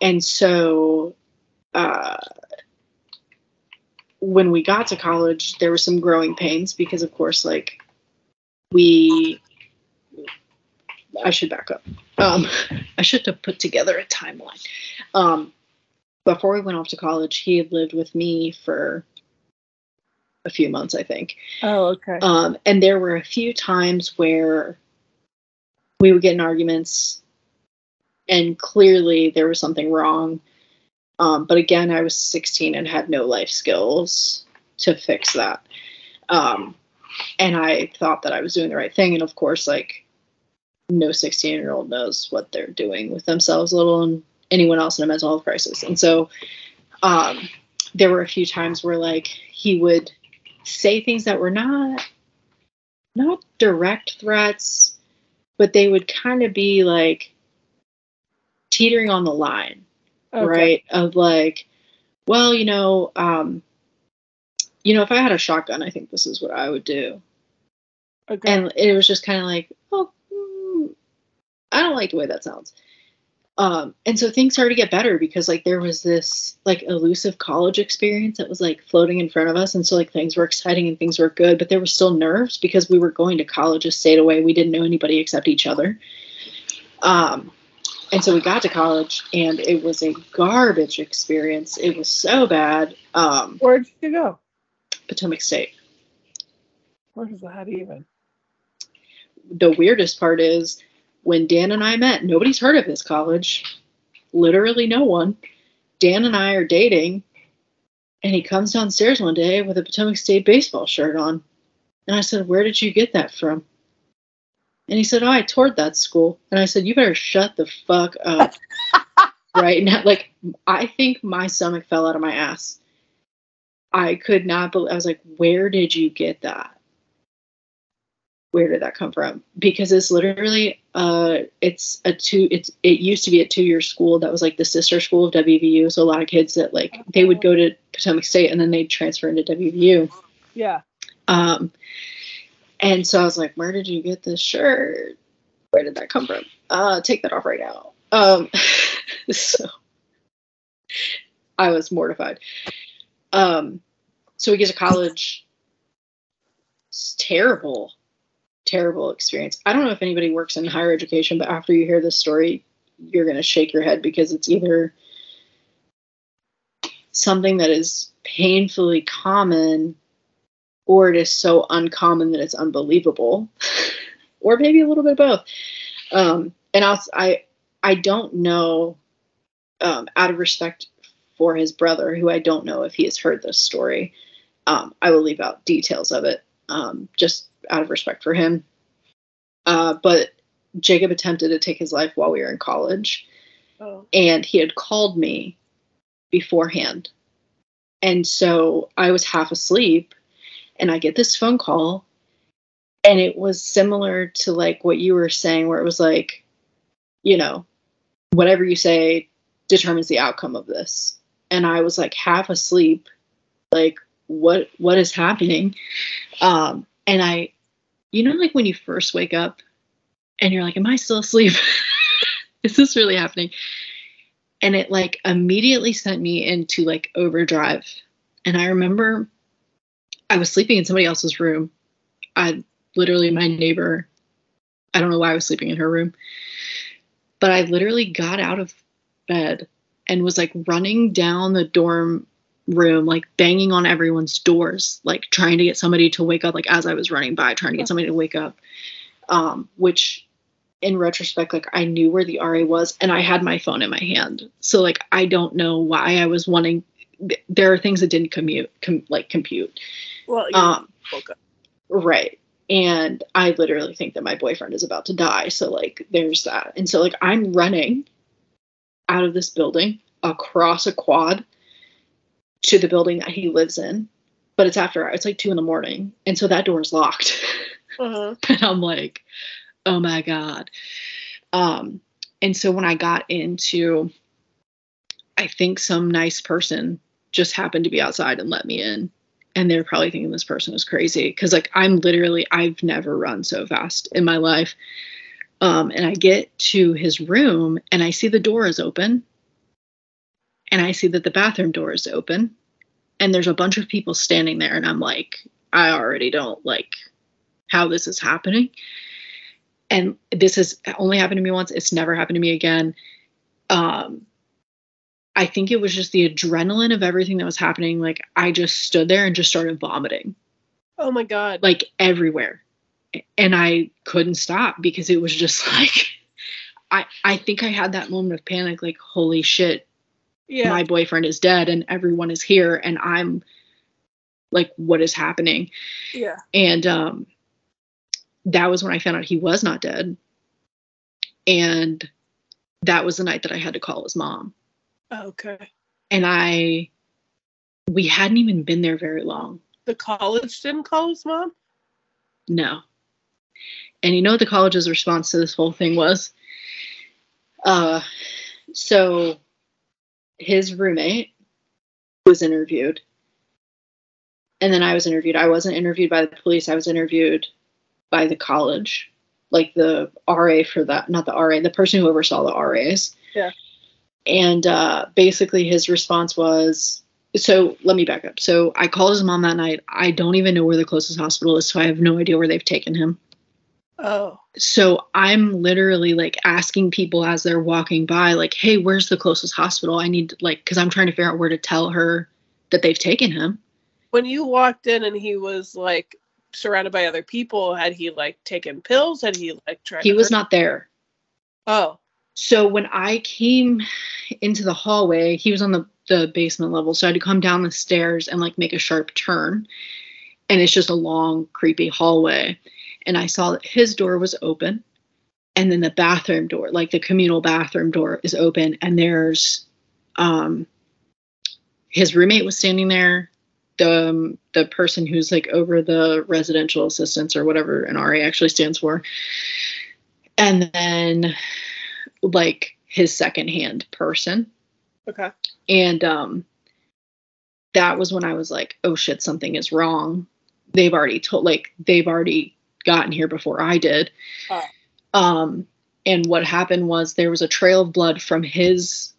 and so uh, when we got to college, there were some growing pains because, of course, like we, I should back up. Um, I should have put together a timeline. Um, before we went off to college, he had lived with me for a few months, I think. Oh, okay. Um, and there were a few times where we would get in arguments, and clearly there was something wrong. Um, but again, I was 16 and had no life skills to fix that. Um, and I thought that I was doing the right thing. And of course, like, no 16 year old knows what they're doing with themselves, let alone anyone else in a mental health crisis. And so, um, there were a few times where like he would say things that were not not direct threats, but they would kind of be like teetering on the line, Okay. right? Of like, well, you know, um, you know, if I had a shotgun, I think this is what I would do. Okay. And it was just kind of like, oh, I don't like the way that sounds. Um, and so things started to get better because like there was this like elusive college experience that was like floating in front of us, and so like things were exciting and things were good, but there were still nerves because we were going to college a state away. We didn't know anybody except each other. Um, and so we got to college, and it was a garbage experience. It was so bad. Um, Where'd you go? Potomac State. Where's that even? the weirdest part is when Dan and I met, nobody's heard of this college. Literally no one. Dan and I are dating, and he comes downstairs one day with a Potomac State baseball shirt on. And I said, Where did you get that from? And he said, Oh, I toured that school. And I said, You better shut the fuck up right now. Like, I think my stomach fell out of my ass. I could not believe, I was like, Where did you get that? Where did that come from? Because it's literally uh it's a two it's it used to be a two year school that was like the sister school of WVU so a lot of kids that like they would go to Potomac State and then they'd transfer into WVU Yeah. um and so I was like where did you get this shirt? Where did that come from? Uh take that off right now. Um so I was mortified. Um so we get to college. It's terrible terrible experience. I don't know if anybody works in higher education, but after you hear this story, you're going to shake your head because it's either something that is painfully common or it is so uncommon that it's unbelievable or maybe a little bit of both. Um, and I'll, I, I don't know, um, out of respect for his brother, who I don't know if he has heard this story, um, I will leave out details of it um, just out of respect for him. Uh, but Jacob attempted to take his life while we were in college, Oh. and he had called me beforehand. And so I was half asleep, and I get this phone call, and it was similar to like what you were saying, where it was like, you know, whatever you say determines the outcome of this. And I was like half asleep, like what what is happening? Um, and I, you know, like when you first wake up and you're like, am I still asleep? is this really happening? And it like immediately sent me into like overdrive. And I remember I was sleeping in somebody else's room. I literally, my neighbor, I don't know why I was sleeping in her room, but I literally got out of bed and was like running down the dorm room, like banging on everyone's doors, like trying to get somebody to wake up, like as I was running by, trying to get somebody to wake up. Um, which in retrospect, like I knew where the RA was and I had my phone in my hand. So like I don't know why I was wanting there are things that didn't commute com- like compute. Well, Um right. And I literally think that my boyfriend is about to die. So like there's that. And so like I'm running out of this building across a quad to the building that he lives in. But it's after it's like two in the morning. And so that door is locked. Uh-huh. and I'm like, oh my God. Um, and so when I got into, I think some nice person just happened to be outside and let me in. And they're probably thinking this person is crazy. Cause like I'm literally, I've never run so fast in my life. Um, and I get to his room and I see the door is open. And I see that the bathroom door is open. And there's a bunch of people standing there. And I'm like, I already don't like how this is happening. And this has only happened to me once. It's never happened to me again. Um, I think it was just the adrenaline of everything that was happening. Like I just stood there and just started vomiting, Oh my god. like everywhere, and I couldn't stop because it was just like, I I think I had that moment of panic. Like holy shit, yeah. my boyfriend is dead and everyone is here and I'm like what is happening? yeah. and um that was when i found out he was not dead and that was the night that i had to call his mom Okay. and i we hadn't even been there very long. The college didn't call his mom? No. And you know what the college's response to this whole thing was? Uh, so his roommate was interviewed. And then I was interviewed. I wasn't interviewed by the police, I was interviewed by the college, like the RA for that, not the RA, the person who oversaw the RAs. Yeah. And uh, basically, his response was so let me back up. So I called his mom that night. I don't even know where the closest hospital is, so I have no idea where they've taken him. Oh. So I'm literally like asking people as they're walking by, like, hey, where's the closest hospital? I need, like, because I'm trying to figure out where to tell her that they've taken him. When you walked in and he was like surrounded by other people, had he like taken pills? Had he like tried? He was not there. Oh. So when I came into the hallway, he was on the, the basement level. So I had to come down the stairs and like make a sharp turn. And it's just a long, creepy hallway. And I saw that his door was open. And then the bathroom door, like the communal bathroom door, is open. And there's um his roommate was standing there. The um, the person who's like over the residential assistance or whatever an RA actually stands for. And then like his secondhand person Okay. and um that was when i was like oh shit something is wrong they've already told like they've already gotten here before i did. Oh. um and what happened was there was a trail of blood from his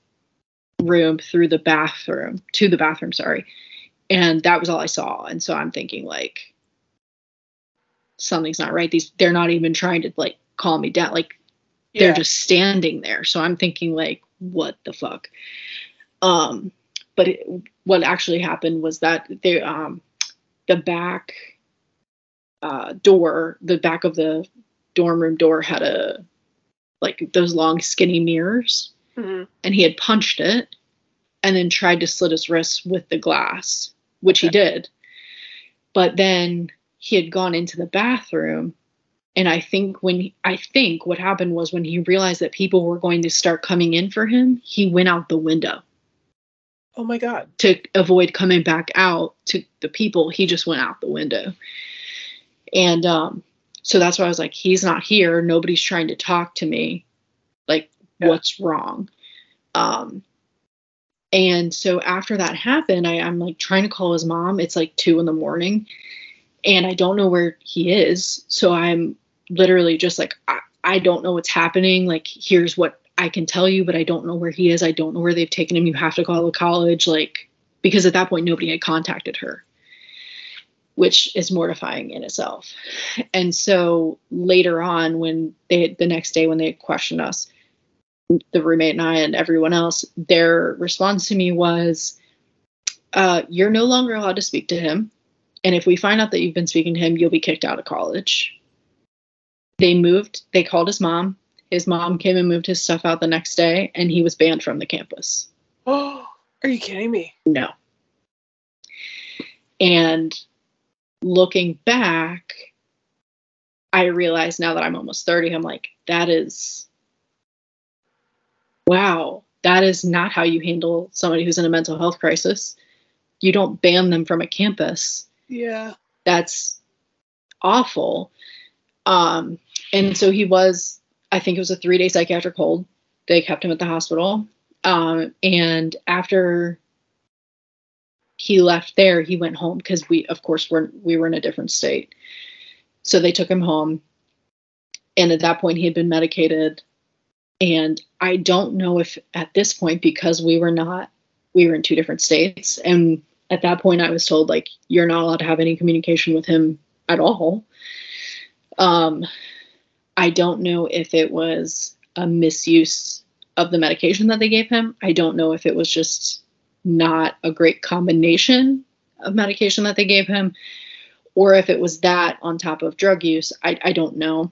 room through the bathroom to the bathroom sorry. And that was all i saw. And so i'm thinking like something's not right. These they're not even trying to like calm me down. Like they're just standing there. So i'm thinking like what the fuck? Um but it, what actually happened was that they um the back uh door the back of the dorm room door had a like those long skinny mirrors. Mhm. and he had punched it and then tried to slit his wrists with the glass which he did. But then he had gone into the bathroom and i think when he, i think what happened was when he realized that people were going to start coming in for him he went out the window. Oh my god. to avoid coming back out to the people he just went out the window and um so that's why i was like he's not here. Nobody's trying to talk to me. Like Yeah. what's wrong? Um and so after that happened I, i'm like trying to call his mom. It's like two in the morning and i don't know where he is. So i'm literally just like i, I don't know what's happening. Like here's what i can tell you but i don't know where he is. I don't know where they've taken him. You have to call the college. Like because at that point nobody had contacted her which is mortifying in itself. And so later on when they the next day when they questioned us the roommate and i and everyone else their response to me was uh, you're no longer allowed to speak to him. And if we find out that you've been speaking to him you'll be kicked out of college. They moved they called his mom. His mom came and moved his stuff out the next day and he was banned from the campus. Oh, are you kidding me? no. And looking back, I realize now that I'm almost 30, I'm like, that is, wow, that is not how you handle somebody who's in a mental health crisis. You don't ban them from a campus. Yeah. That's awful. Um, and so he was, I think it was a three day psychiatric hold. They kept him at the hospital. Um, and after he left there, he went home because we, of course, were we were in a different state. So they took him home. And at that point, he had been medicated. And I don't know if at this point, because we were not, we were in two different states. And at that point, I was told, like, you're not allowed to have any communication with him at all. Um, I don't know if it was a misuse of the medication that they gave him. I don't know if it was just not a great combination of medication that they gave him, or if it was that on top of drug use. I, I don't know.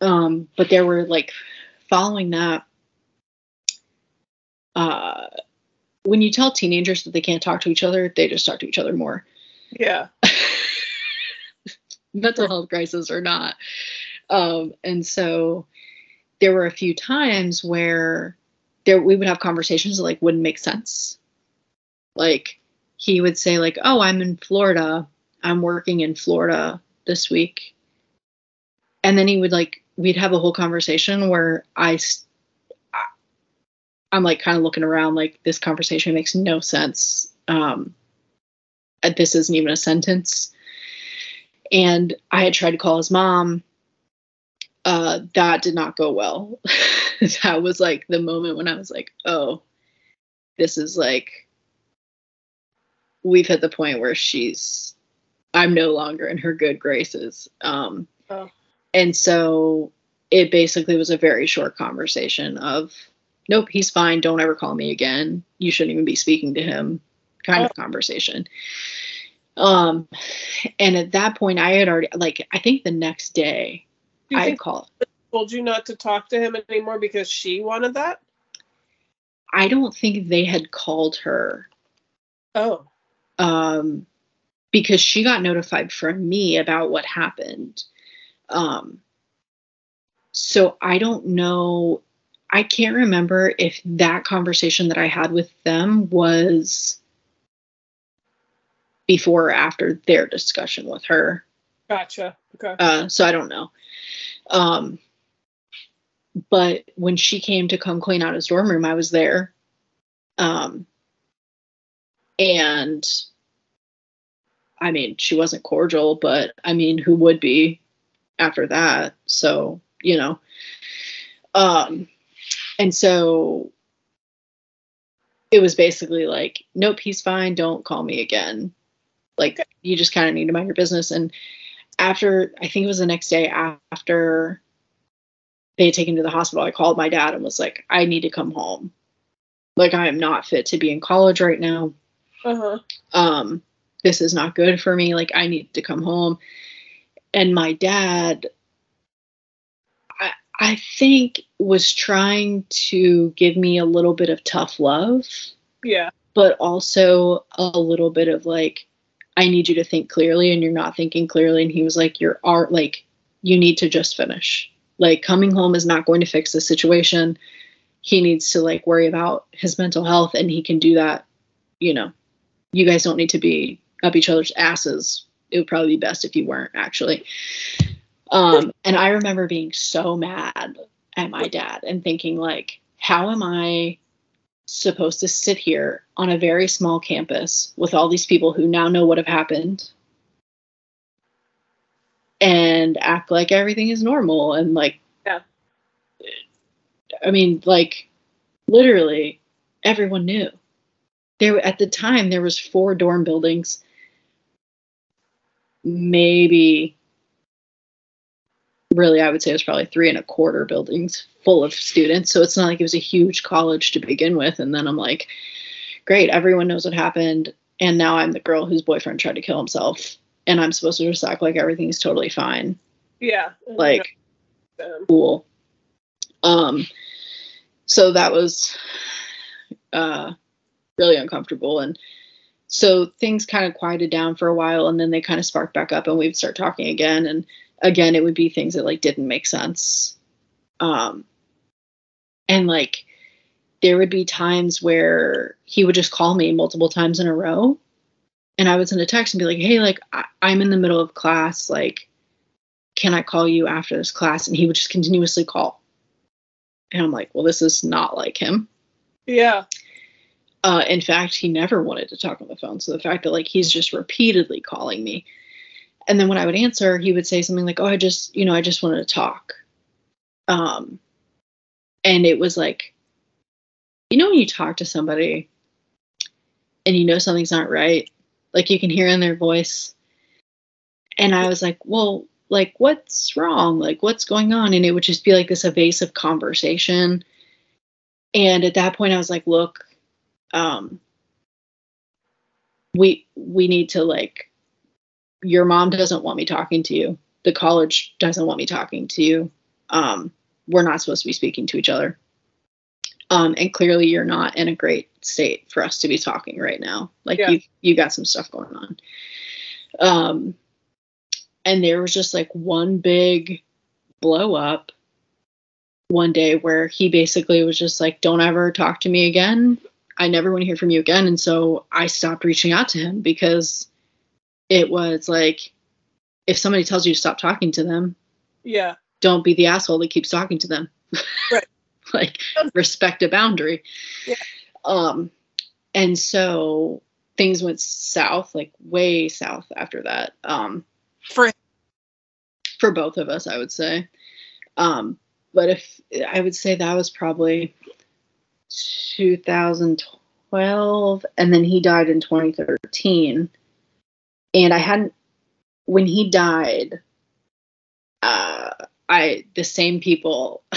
Um, but there were like following that. Uh, when you tell teenagers that they can't talk to each other, they just talk to each other more. Yeah. mental health crisis or not. Um, and so there were a few times where there we would have conversations that like wouldn't make sense. Like he would say like, "Oh, I'm in Florida. I'm working in Florida this week." And then he would like we'd have a whole conversation where I I'm like kind of looking around like this conversation makes no sense. Um uh, this isn't even a sentence. And I had tried to call his mom. Uh, that did not go well. that was like the moment when I was like, oh, this is like we've hit the point where she's I'm no longer in her good graces. Um, oh. and so it basically was a very short conversation of nope, he's fine, don't ever call me again. You shouldn't even be speaking to him kind oh. of conversation. Um and at that point I had already like I think the next day I called told you not to talk to him anymore because she wanted that? I don't think they had called her. Oh. Um, because she got notified from me about what happened. Um, so I don't know. I can't remember if that conversation that I had with them was before or after their discussion with her. Gotcha. Okay. Uh, so I don't know. Um, but when she came to come clean out his dorm room, I was there. Um, and I mean, she wasn't cordial, but I mean, who would be after that? So, you know, um, and so it was basically like, nope, he's fine. Don't call me again. Like, you just kind of need to mind your business. And after, I think it was the next day after they had taken to the hospital, I called my dad and was like, I need to come home. Like I am not fit to be in college right now. Uh-huh. Um, this is not good for me. Like I need to come home. And my dad, I I think was trying to give me a little bit of tough love. Yeah. But also a little bit of like, I need you to think clearly and you're not thinking clearly. And he was like, You're art like you need to just finish like coming home is not going to fix the situation he needs to like worry about his mental health and he can do that you know you guys don't need to be up each other's asses. It would probably be best if you weren't actually. Um and i remember being so mad at my dad and thinking like how am i supposed to sit here on a very small campus with all these people who now know what have happened and act like everything is normal and like yeah. I mean like literally everyone knew there at the time there was four dorm buildings. Maybe really i would say it was probably three and a quarter buildings full of students. So it's not like it was a huge college to begin with. And then i'm like great everyone knows what happened. And now i'm the girl whose boyfriend tried to kill himself. And I'm supposed to just act like everything's totally fine. Yeah. Like cool. Um so that was uh really uncomfortable and so things kind of quieted down for a while and then they kind of sparked back up and we'd start talking again and again it would be things that like didn't make sense. Um and like there would be times where he would just call me multiple times in a row and I would send a text and be like, hey, like I- I'm in the middle of class, like, can I call you after this class? And he would just continuously call. And I'm like, well, this is not like him. Yeah. Uh, in fact, he never wanted to talk on the phone. So the fact that like he's just repeatedly calling me. And then when I would answer, he would say something like, Oh, I just, you know, I just wanted to talk. Um, and it was like, you know, when you talk to somebody and you know something's not right, like you can hear in their voice. And I was like, well, like, what's wrong? Like, what's going on? And it would just be like this evasive conversation. And at that point, I was like, look, um, we we need to like your mom doesn't want me talking to you the college doesn't want me talking to you um, we're not supposed to be speaking to each other um, and clearly you're not in a great state for us to be talking right now. Like yeah. you you got some stuff going on. Um, and there was just like one big blow up one day where he basically was just like, "Don't ever talk to me again. I never want to hear from you again. And so I stopped reaching out to him because it was like, if somebody tells you to stop talking to them, Yeah. don't be the asshole that keeps talking to them. Right. like respect a boundary. Yeah. Um and so things went south, like way south after that. Um For for both of us, I would say. Um but if I would say that was probably 2012 and then he died in 2013 and I hadn't when he died uh I the same people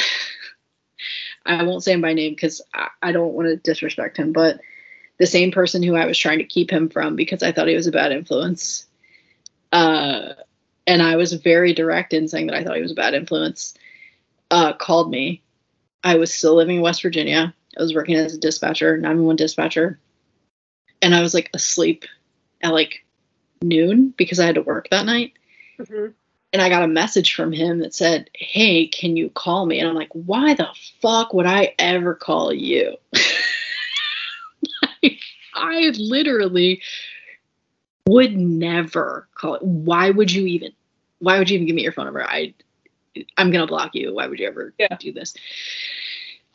I won't say him by name because I, I don't want to disrespect him, but the same person who I was trying to keep him from because I thought he was a bad influence. Uh, and I was very direct in saying that I thought he was a bad influence. Uh, called me. I was still living in West Virginia. I was working as a dispatcher, 911 dispatcher, and I was like asleep at like noon because I had to work that night Mhm. and I got a message from him that said, "Hey, can you call me?" And I'm like, "Why the fuck would I ever call you?" Like, I literally would never call it. Why would you even? Why would you even give me your phone number? I, I'm gonna block you. Why would you ever Yeah. do this?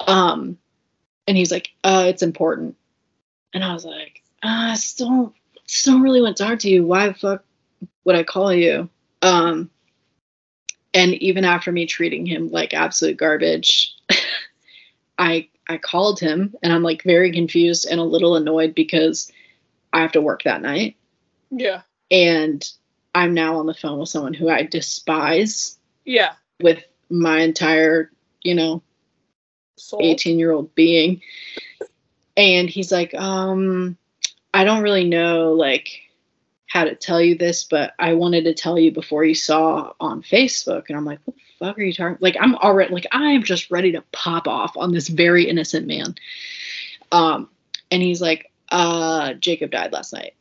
Um, and he's like, "Uh, it's important." And I was like, uh, "I still, don't, still don't really want to talk to you. Why the fuck would I call you?" Um, and even after me treating him like absolute garbage i i called him and i'm like very confused and a little annoyed because i have to work that night Yeah. and i'm now on the phone with someone who i despise Yeah. with my entire you know. 18 year old being. And he's like um i don't really know like how to tell you this but i wanted to tell you before you saw on facebook. And i'm like what the fuck are you talking like i'm already like i'm just ready to pop off on this very innocent man. Um and he's like uh jacob died last night.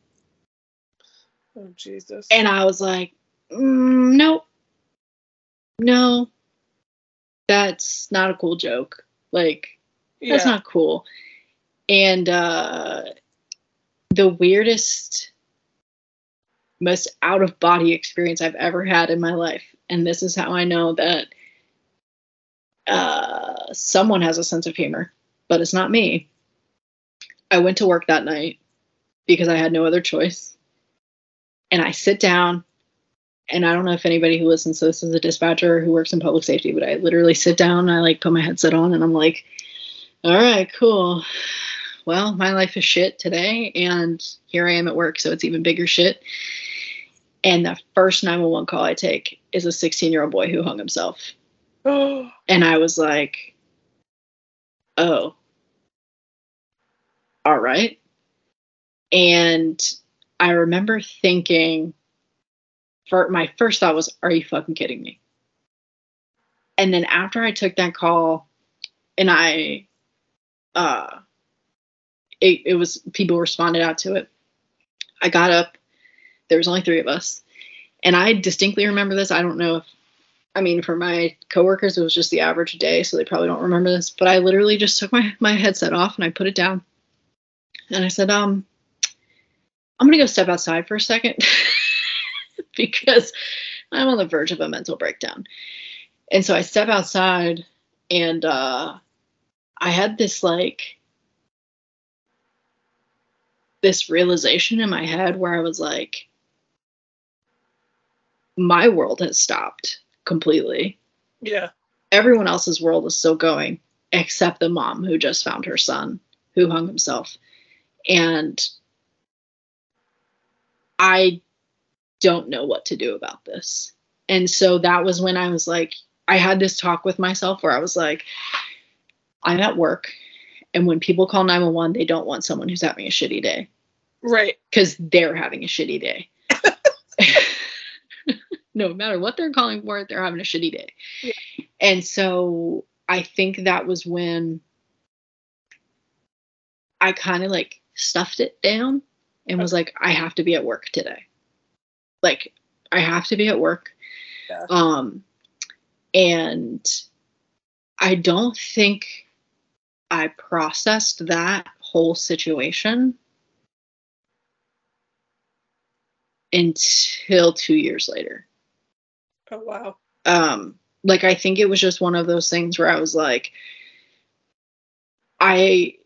Oh Jesus. and i was like mm, nope. No. That's not a cool joke like yeah. that's not cool. And uh, the weirdest, most out of body experience I've ever had in my life. And this is how I know that uh, someone has a sense of humor, but it's not me. I went to work that night because I had no other choice. And I sit down, and I don't know if anybody who listens to this is a dispatcher who works in public safety, but I literally sit down, I like put my headset on, and I'm like, all right, cool. Well, my life is shit today, and here I am at work, so it's even bigger shit. And the first 911 call I take is a 16 year old boy who hung himself. Oh. And I was like, oh, all right. And I remember thinking, for my first thought was, are you fucking kidding me? And then after I took that call and I, uh, it, it was people responded out to it. I got up. There was only three of us, and I distinctly remember this. I don't know if, I mean, for my coworkers, it was just the average day, so they probably don't remember this. But I literally just took my my headset off and I put it down, and I said, um, I'm gonna go step outside for a second because I'm on the verge of a mental breakdown. And so I step outside, and uh, I had this like this realization in my head where I was like, my world has stopped completely. Yeah. Everyone else's world is still going, except the mom who just found her son who hung himself. And I don't know what to do about this. And so that was when I was like, I had this talk with myself where I was like, I'm at work. And when people call 911, they don't want someone who's having a shitty day Right. because they're having a shitty day. no matter what they're calling for, they're having a shitty day. Yeah. And so I think that was when I kind of like stuffed it down and uh-huh. was like, I have to be at work today. Like, I have to be at work. Yeah. Um, and I don't think I processed that whole situation until two years later. Oh wow. Um, like I think it was just one of those things where I was like, I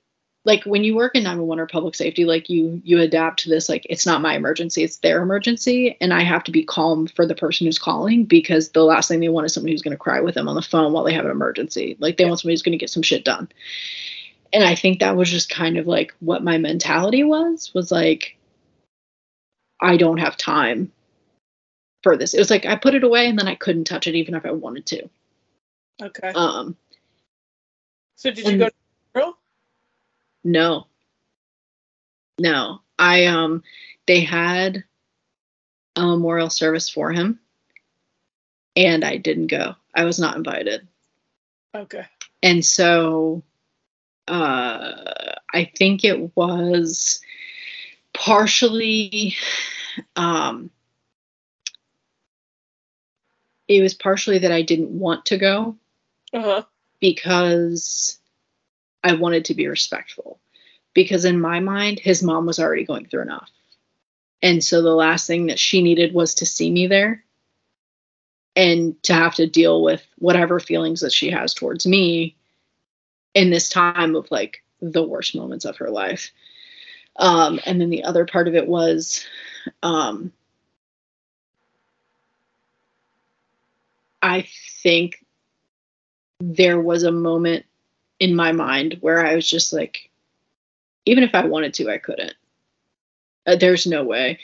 like when you work in 911 or public safety like you you adapt to this like it's not my emergency it's their emergency and i have to be calm for the person who's calling because the last thing they want is somebody who's going to cry with them on the phone while they have an emergency. Like they want somebody who's going to get some shit done. And i think that was just kind of like what my mentality was was like i don't have time for this. It was like i put it away and then i couldn't touch it even if i wanted to. Okay. um so did you and- go to? No. No. I um they had a memorial service for him and I didn't go. I was not invited. Okay. And so uh I think it was partially um it was partially that I didn't want to go Uh-huh. because I wanted to be respectful. Because in my mind, his mom was already going through enough. And so the last thing that she needed was to see me there and to have to deal with whatever feelings that she has towards me in this time of like the worst moments of her life. Um, and then the other part of it was um, I think there was a moment in my mind where I was just like, even if I wanted to, I couldn't. Uh, there's no way.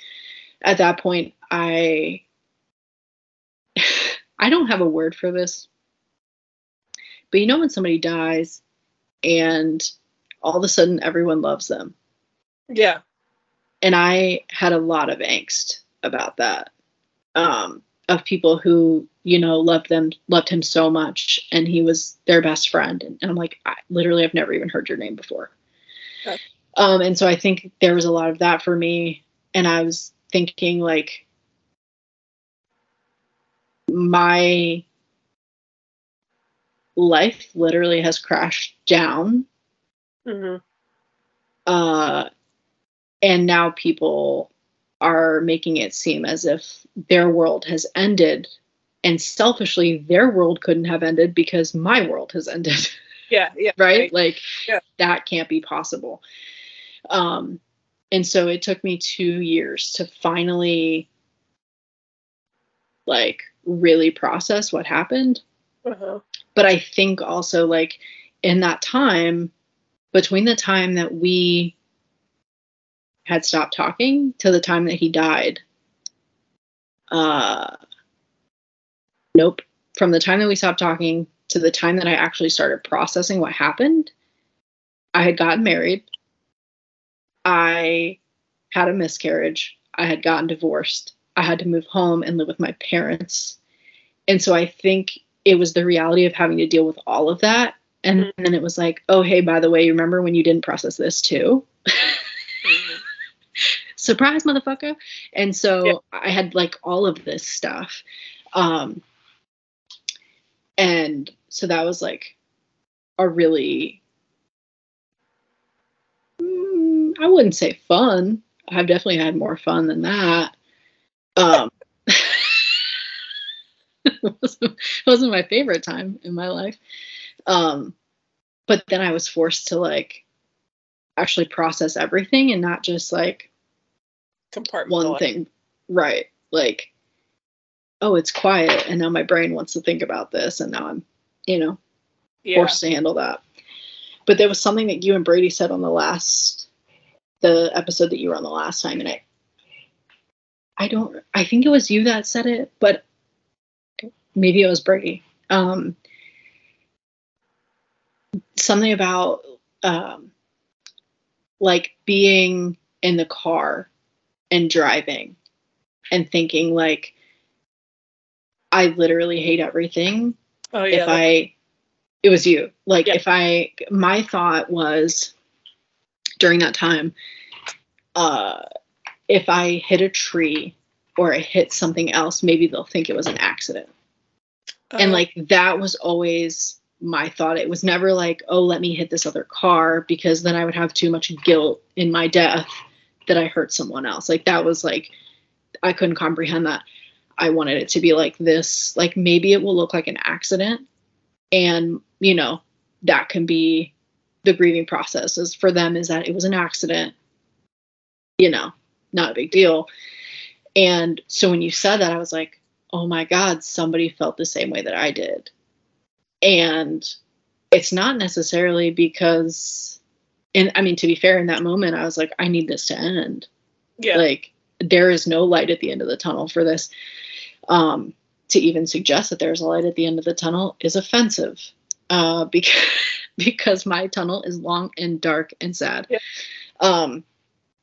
At that point, I I don't have a word for this. But you know when somebody dies and all of a sudden everyone loves them. Yeah. And I had a lot of angst about that. Um of people who you know loved them loved him so much and he was their best friend. And, and i'm like I, literally i've never even heard your name before. Okay. um and so i think there was a lot of that for me and i was thinking like my life literally has crashed down. Hmm uh and now people are making it seem as if their world has ended and selfishly their world couldn't have ended because my world has ended Yeah. Yeah. right like Yeah. that can't be possible um and so it took me 2 years to finally like really process what happened Uh-huh. but I think also like in that time between the time that we had stopped talking to the time that he died. Uh nope. From the time that we stopped talking to the time that I actually started processing what happened I had gotten married. I had a miscarriage. I had gotten divorced. I had to move home and live with my parents. And so I think it was the reality of having to deal with all of that. And then it was like, oh, hey, by the way, you remember when you didn't process this too? Surprise, motherfucker. And so Yeah. I had like all of this stuff. Um, and so that was like a really, mm, I wouldn't say fun. I've definitely had more fun than that. Um, it wasn't, wasn't my favorite time in my life. Um, but then I was forced to like actually process everything and not just like one thing. Right. Like, oh, it's quiet and now my brain wants to think about this and now I'm, you know, Yeah. forced to handle that. But there was something that you and Brady said on the last the episode that you were on the last time and I I don't I think it was you that said it, but maybe it was Brady. Um something about um like being in the car and driving and thinking like I literally hate everything Oh yeah. if I it was you. Like Yeah. if I my thought was during that time, uh if I hit a tree or I hit something else, maybe they'll think it was an accident. And oh, like that was always my thought. It was never like, oh, let me hit this other car because then I would have too much guilt in my death that I hurt someone else. Like that was like I couldn't comprehend that. I wanted it to be like this, like maybe it will look like an accident and, you know, that can be the grieving process is for them is that it was an accident. You know, not a big deal. And so when you said that I was like, "Oh my god, somebody felt the same way that I did." And it's not necessarily because and I mean to be fair in that moment I was like I need this to end. Yeah. Like there is no light at the end of the tunnel for this. Um, to even suggest that there's a light at the end of the tunnel is offensive uh, because because my tunnel is long and dark and sad. Yeah. Um,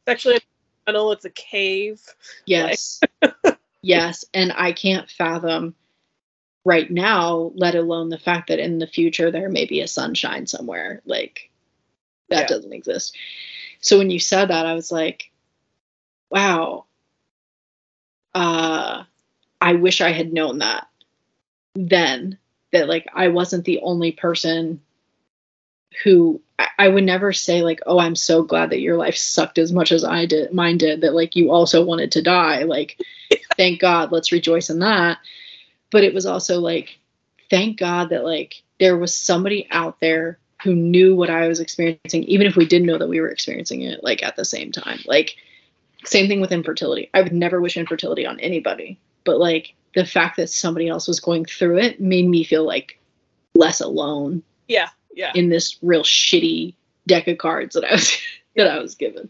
It's actually a tunnel, it's a cave. yes, yes, and I can't fathom right now, let alone the fact that in the future there may be a sunshine somewhere. Like that Yeah. doesn't exist. So when you said that, I was like, wow. Uh, I wish I had known that then that like I wasn't the only person who I, I would never say like, oh, I'm so glad that your life sucked as much as I did mine did, that like you also wanted to die. Like, thank God, let's rejoice in that. But it was also like, thank God that like there was somebody out there who knew what I was experiencing, even if we didn't know that we were experiencing it like at the same time. Like same thing with infertility. I would never wish infertility on anybody, but like the fact that somebody else was going through it made me feel like less alone Yeah, yeah. in this real shitty deck of cards that I was that I was given.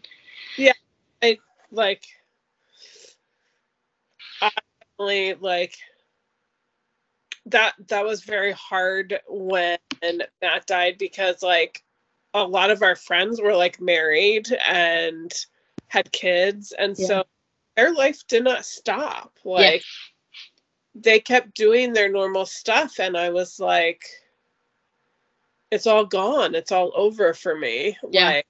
Yeah. I like I definitely like that that was very hard when Matt died because like a lot of our friends were like married and had kids. And Yeah. so their life did not stop. Like they kept doing their normal stuff. And I was like it's all gone. It's all over for me. Yeah. like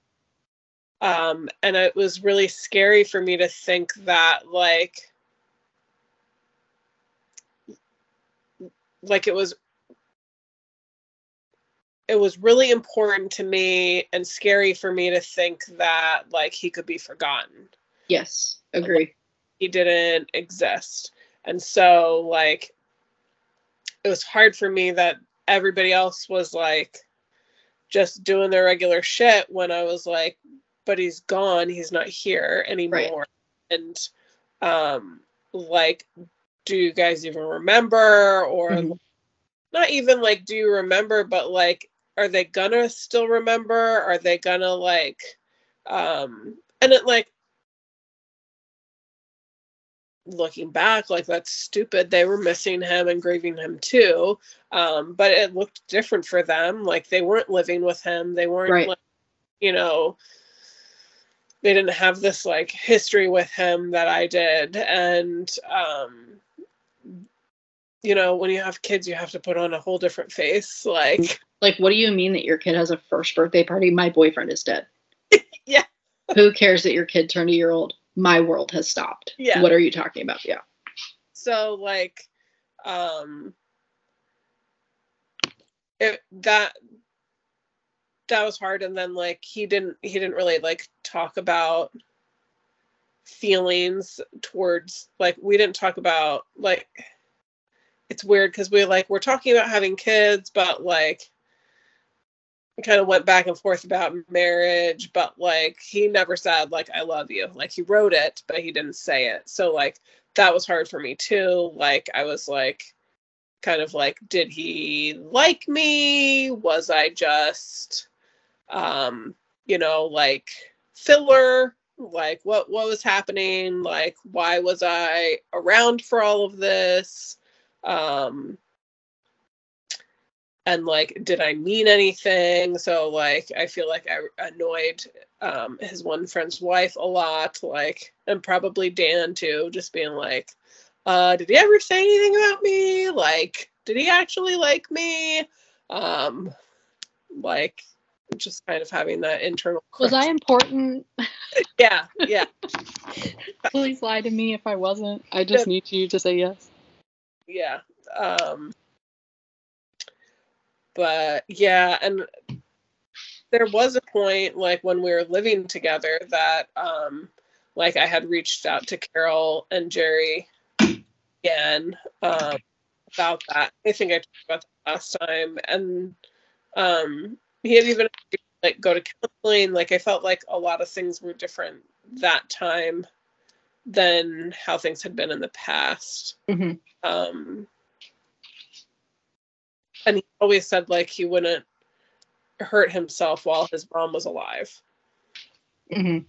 um and it was really scary for me to think that like like it was it was really important to me and scary for me to think that like he could be forgotten. Yes, agree. he didn't exist. And so like it was hard for me that everybody else was like just doing their regular shit when i was like but he's gone. He's not here anymore. And um like do you guys even remember? Or Mhm. not even like do you remember but like are they gonna still remember? Are they gonna like um and it like looking back like that's stupid. They were missing him and grieving him too. Um but it looked different for them. Like they weren't living with him. They weren't Right. like you know they didn't have this like history with him that I did. And um you know when you have kids you have to put on a whole different face like Like, what do you mean that your kid has a first birthday party? My boyfriend is dead. Yeah. Who cares that your kid turned a year old? My world has stopped. Yeah. What are you talking about? Yeah. so like um it that that was hard and then like he didn't he didn't really like talk about feelings towards like we didn't talk about like it's weird because we like we're talking about having kids but like we kind of went back and forth about marriage but like he never said like i love you. Like he wrote it but he didn't say it. So like that was hard for me too. Like i was like kind of like did he like me? Was i just um you know like filler? Like what what was happening? Like why was i around for all of this um and like did i mean anything so like i feel like i annoyed um his one friend's wife a lot like and probably dan too just being like uh did he ever say anything about me like did he actually like me um like just kind of having that internal Was I important? yeah yeah Please lie to me if I wasn't. I just need you to say yes. Yeah um but yeah, and there was a point like when we were living together that um like I had reached out to Carol and Jerry again um about that. I think I talked about that last time. And um he had even like go to counseling. Like I felt like a lot of things were different that time than how things had been in the past. Mm-hmm. Um and he always said like he wouldn't hurt himself while his mom was alive. Mm-hmm.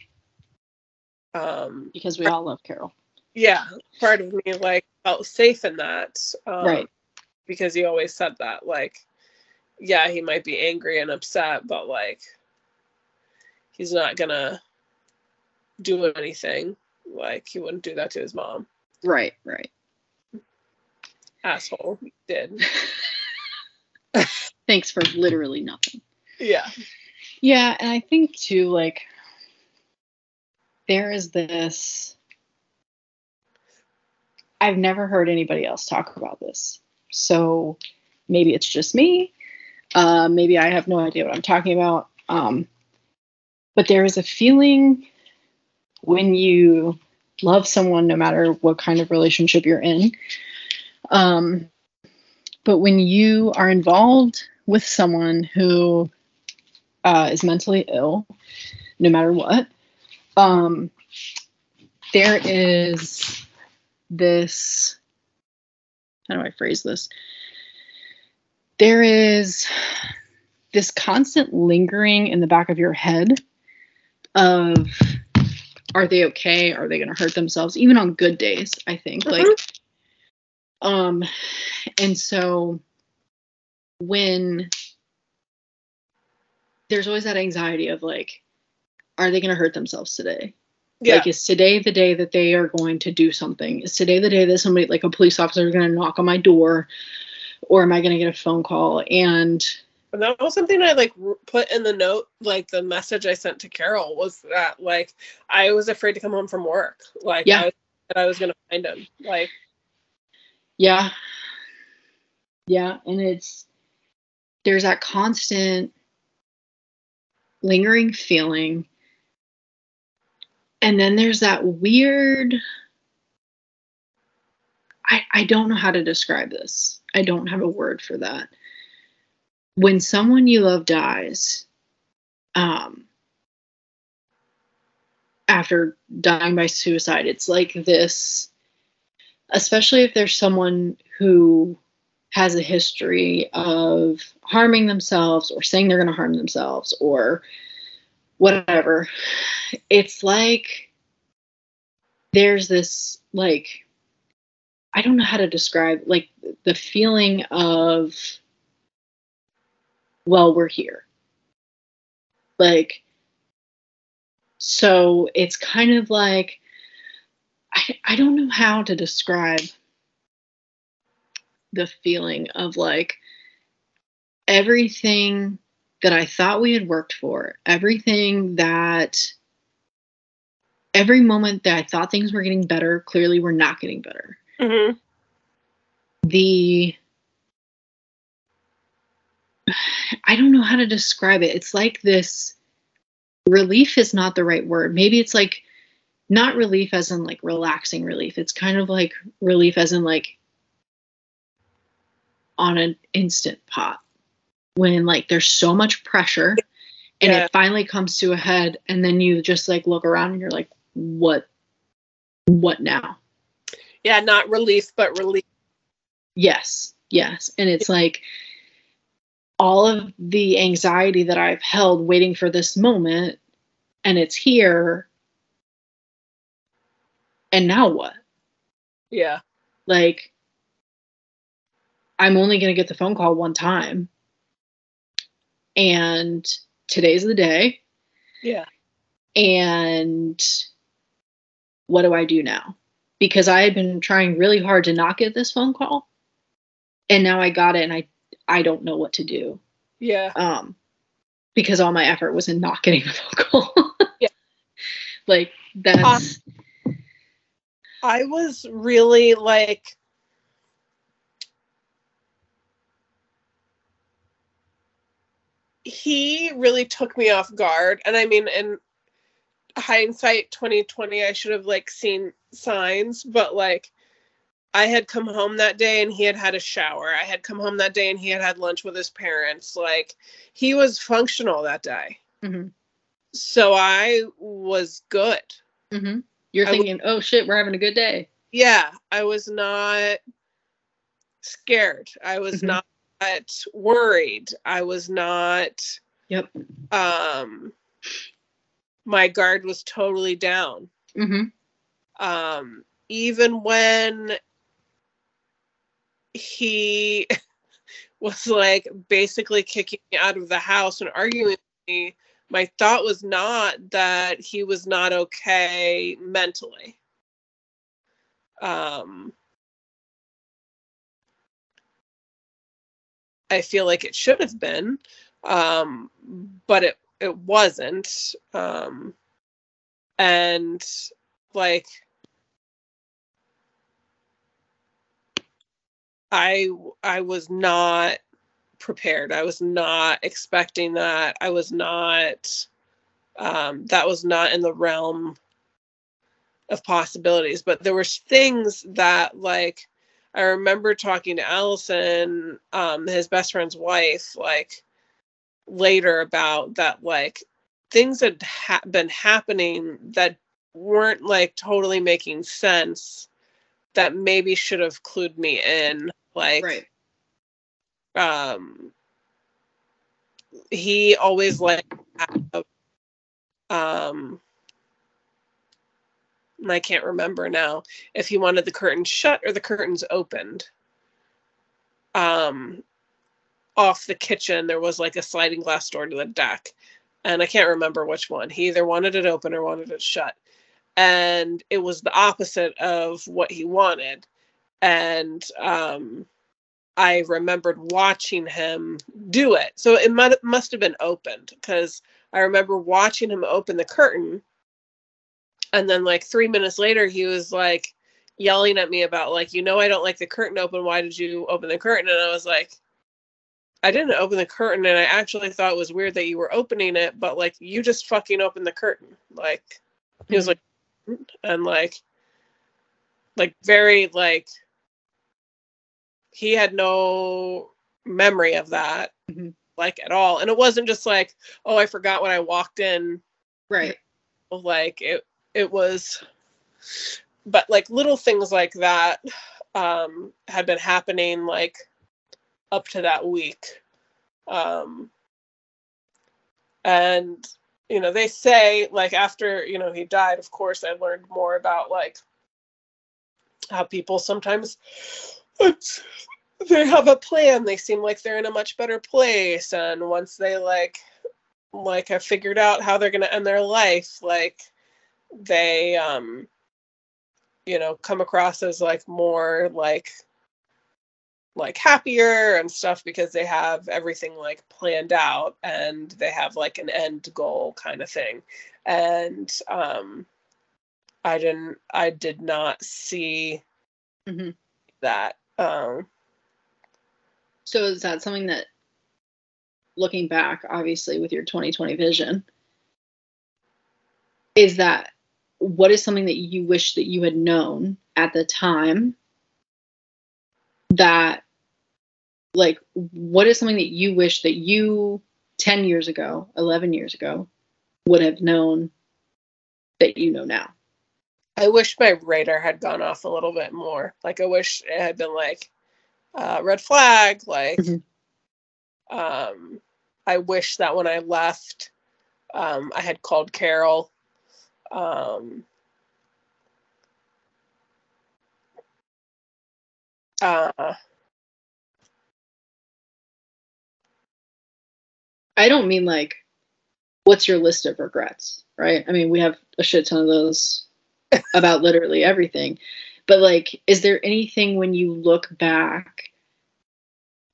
Um, because we all love Carol. Yeah, part of me like felt safe in that. Um, right. Because he always said that, like, yeah, he might be angry and upset, but like, he's not gonna do anything. Like, he wouldn't do that to his mom. Right. Right. Asshole. He did. Thanks for literally nothing. Yeah. Yeah, and I think too, like, there is this. I've never heard anybody else talk about this. So maybe it's just me. Uh, maybe I have no idea what I'm talking about. Um, but there is a feeling when you love someone, no matter what kind of relationship you're in. Um, but when you are involved with someone who uh, is mentally ill, no matter what, um, there is this. How do I phrase this? There is this constant lingering in the back of your head of are they okay? Are they going to hurt themselves? Even on good days, I think. Mm-hmm. Like, um, and so when there's always that anxiety of like, are they going to hurt themselves today? Yeah. Like, is today the day that they are going to do something? Is today the day that somebody, like a police officer, is going to knock on my door, or am I going to get a phone call? And and that was something I like put in the note, like the message I sent to Carol was that like I was afraid to come home from work, like yeah, I was, that I was going to find him, like yeah, yeah, and it's there's that constant lingering feeling. And then there's that weird I, I don't know how to describe this. I don't have a word for that. When someone you love dies, um, after dying by suicide, it's like this, especially if there's someone who has a history of harming themselves or saying they're going to harm themselves or whatever, it's like there's this, like, I don't know how to describe, like, the feeling of, well, we're here. Like, so it's kind of like, I, I don't know how to describe the feeling of like everything that I thought we had worked for, everything that every moment that I thought things were getting better, clearly we're not getting better. Mm-hmm. The I don't know how to describe it. It's like this relief is not the right word. Maybe it's like not relief as in like relaxing relief. It's kind of like relief as in like on an instant pot when like there's so much pressure and yeah. it finally comes to a head and then you just like look around and you're like what what now yeah not relief but relief yes yes and it's like all of the anxiety that i've held waiting for this moment and it's here and now what yeah like I'm only going to get the phone call one time. And today's the day. Yeah. And what do I do now? Because I had been trying really hard to not get this phone call. And now I got it and I I don't know what to do. Yeah. Um because all my effort was in not getting the phone call. yeah. Like that's um, I was really like he really took me off guard. And I mean, in hindsight 2020, I should have like seen signs, but like I had come home that day and he had had a shower. I had come home that day and he had had lunch with his parents. Like he was functional that day. Mm-hmm. So I was good. Mm-hmm. You're I thinking, oh shit, we're having a good day. Yeah, I was not scared. I was Mhm. not worried. I was not Yep. um my guard was totally down. Mm-hmm. Um even when he was like basically kicking me out of the house and arguing with me, my thought was not that he was not okay mentally. Um I feel like it should have been, um, but it it wasn't. Um, and like I I was not prepared. I was not expecting that. I was not. Um, that was not in the realm of possibilities. But there were things that like I remember talking to Allison, um, his best friend's wife, like later about that, like things had ha- been happening that weren't like totally making sense that maybe should have clued me in. Like, Right. um, he always like, um, and I can't remember now if he wanted the curtains shut or the curtains opened. Um, off the kitchen, there was like a sliding glass door to the deck, and I can't remember which one. He either wanted it open or wanted it shut, and it was the opposite of what he wanted. And um, I remembered watching him do it, so it must must have been opened because I remember watching him open the curtain and then like three minutes later he was like yelling at me about like you know i don't like the curtain open. Why did you open the curtain? And i was like i didn't open the curtain and i actually thought it was weird that you were opening it but like you just fucking opened the curtain. Like he was like and like like very like he had no memory of that Mhm. like at all and it wasn't just like oh i forgot when i walked in Right. like it it was but like little things like that um had been happening like up to that week um and you know they say like after you know he died of course i learned more about like how people sometimes it's- they have a plan. They seem like they're in a much better place. And once they like like have figured out how they're going to end their life like they um you know come across as like more like like happier and stuff because they have everything like planned out and they have like an end goal kind of thing. And um i didn't i did not see Mhm. that um So is that something that, looking back, obviously with your 2020 vision, is that what is something that you wish that you had known at the time? That, like, what is something that you wish that you 10 years ago, 11 years ago, would have known that you know now? I wish my radar had gone off a little bit more. Like I wish it had been like uh, red flag. Like, Mhm. um, I wish that when I left, um, I had called Carol. Um, uh, I don't mean like, what's your list of regrets, right? I mean, we have a shit ton of those about literally everything. But like, is there anything when you look back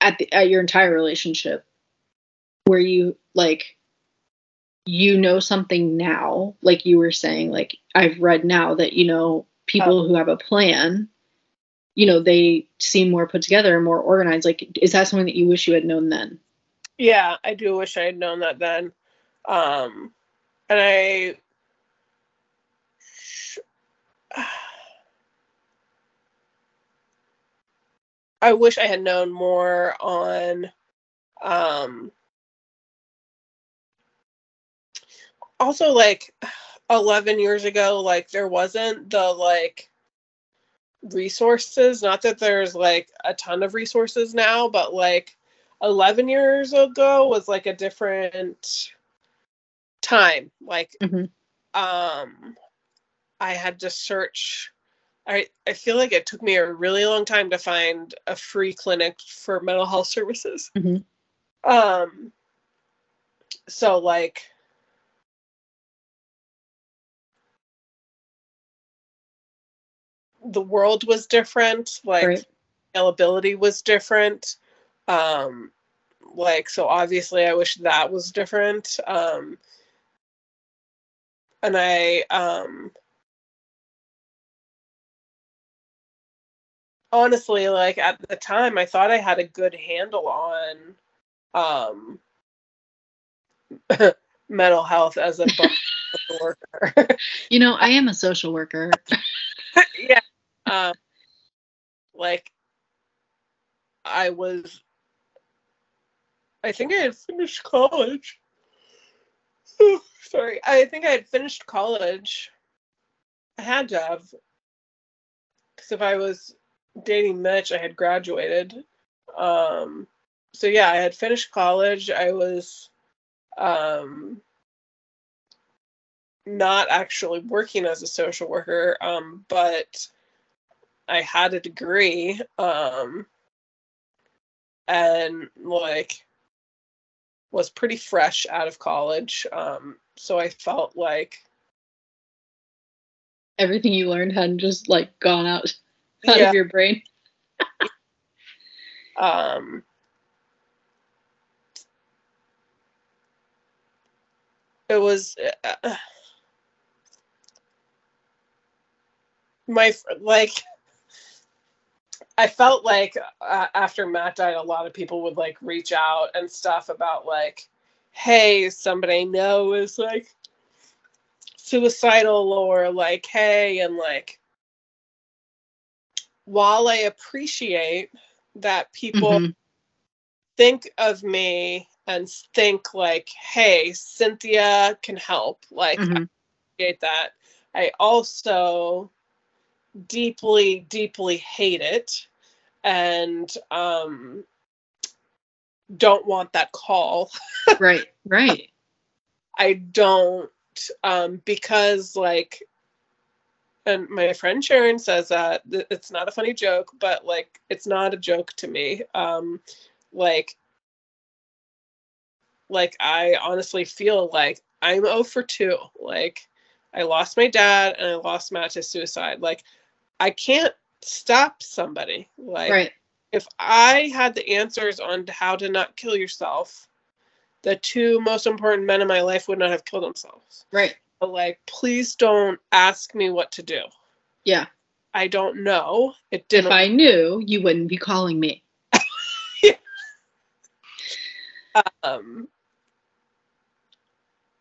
at the at your entire relationship where you like you know something now, like you were saying, like I've read now that you know people who have a plan, you know, they seem more put together and more organized. Like, is that something that you wish you had known then? Yeah, I do wish I had known that then. Um, and I. I wish I had known more on um also like 11 years ago like there wasn't the like resources not that there's like a ton of resources now but like 11 years ago was like a different time like Mhm. um i had to search i i feel like it took me a really long time to find a free clinic for mental health services Mhm. um so like the world was different like Right. availability was different um like so obviously i wish that was different um and i um honestly like at the time i thought i had a good handle on um mental health as a social worker You know, I am a social worker. yeah. Um, like, I was, I think I had finished college. Sorry. I think I had finished college. I had to have. Because if I was dating Mitch, I had graduated. Um, so yeah, I had finished college. I was um, not actually working as a social worker, um, but I had a degree, um, and like was pretty fresh out of college. Um, so I felt like Everything you learned hadn't just like gone out, out yeah, of your brain. um, it was uh, my like I felt like uh, after Matt died, a lot of people would like reach out and stuff about like, hey, somebody I know is like suicidal or like, hey, and like, while I appreciate that people Mhm. think of me and think like, hey, Cynthia can help, like, I Mhm. appreciate that. I also deeply, deeply hate it and um, don't want that call. Right. Right. I don't um, because like, and my friend Sharon says that it's not a funny joke, but like it's not a joke to me. Um, like, like I honestly feel like I'm 0 for 2. Like I lost my dad and I lost Matt to suicide. Like I can't stop somebody. Like Right. if I had the answers on how to not kill yourself, the two most important men in my life would not have killed themselves. Right. But like, please don't ask me what to do. Yeah. I don't know. It If didn't. If I knew, you wouldn't be calling me. um,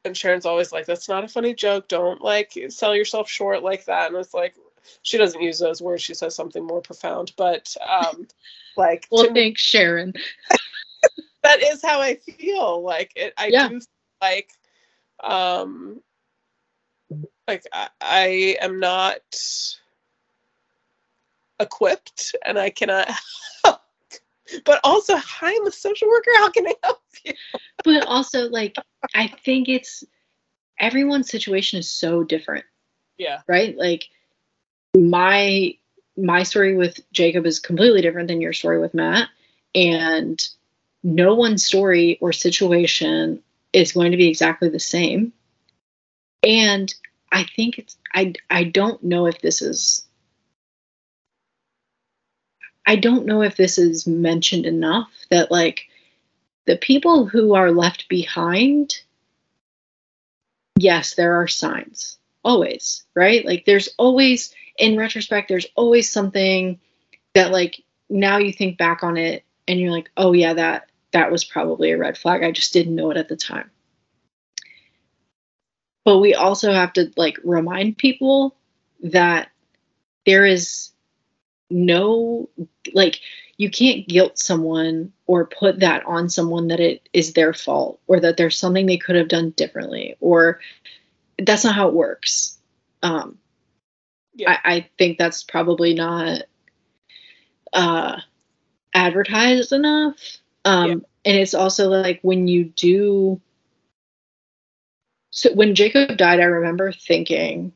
and Sharon's always like, "That's not a funny joke. Don't like sell yourself short like that." And it's like, she doesn't use those words. She says something more profound. But um, like, Well, to me, thanks, Sharon. that is how I feel. Like it, I Yeah. do like, um, like I, I am not equipped, and I cannot. help. But also, I'm a social worker. How can I help you? But also, like, I think it's everyone's situation is so different, Yeah, right? Like, my my story with Jacob is completely different than your story with Matt, and no one's story or situation is going to be exactly the same. And I think it's I I don't know if this is I don't know if this is mentioned enough that like the people who are left behind yes there are signs always right like there's always in retrospect there's always something that like now you think back on it and you're like oh yeah that that was probably a red flag. I just didn't know it at the time. But we also have to like remind people that there is no like you can't guilt someone or put that on someone that it is their fault or that there's something they could have done differently or that's not how it works um Yeah. I, I think that's probably not uh advertised enough um Yeah. and it's also like when you do so when jacob died i remember thinking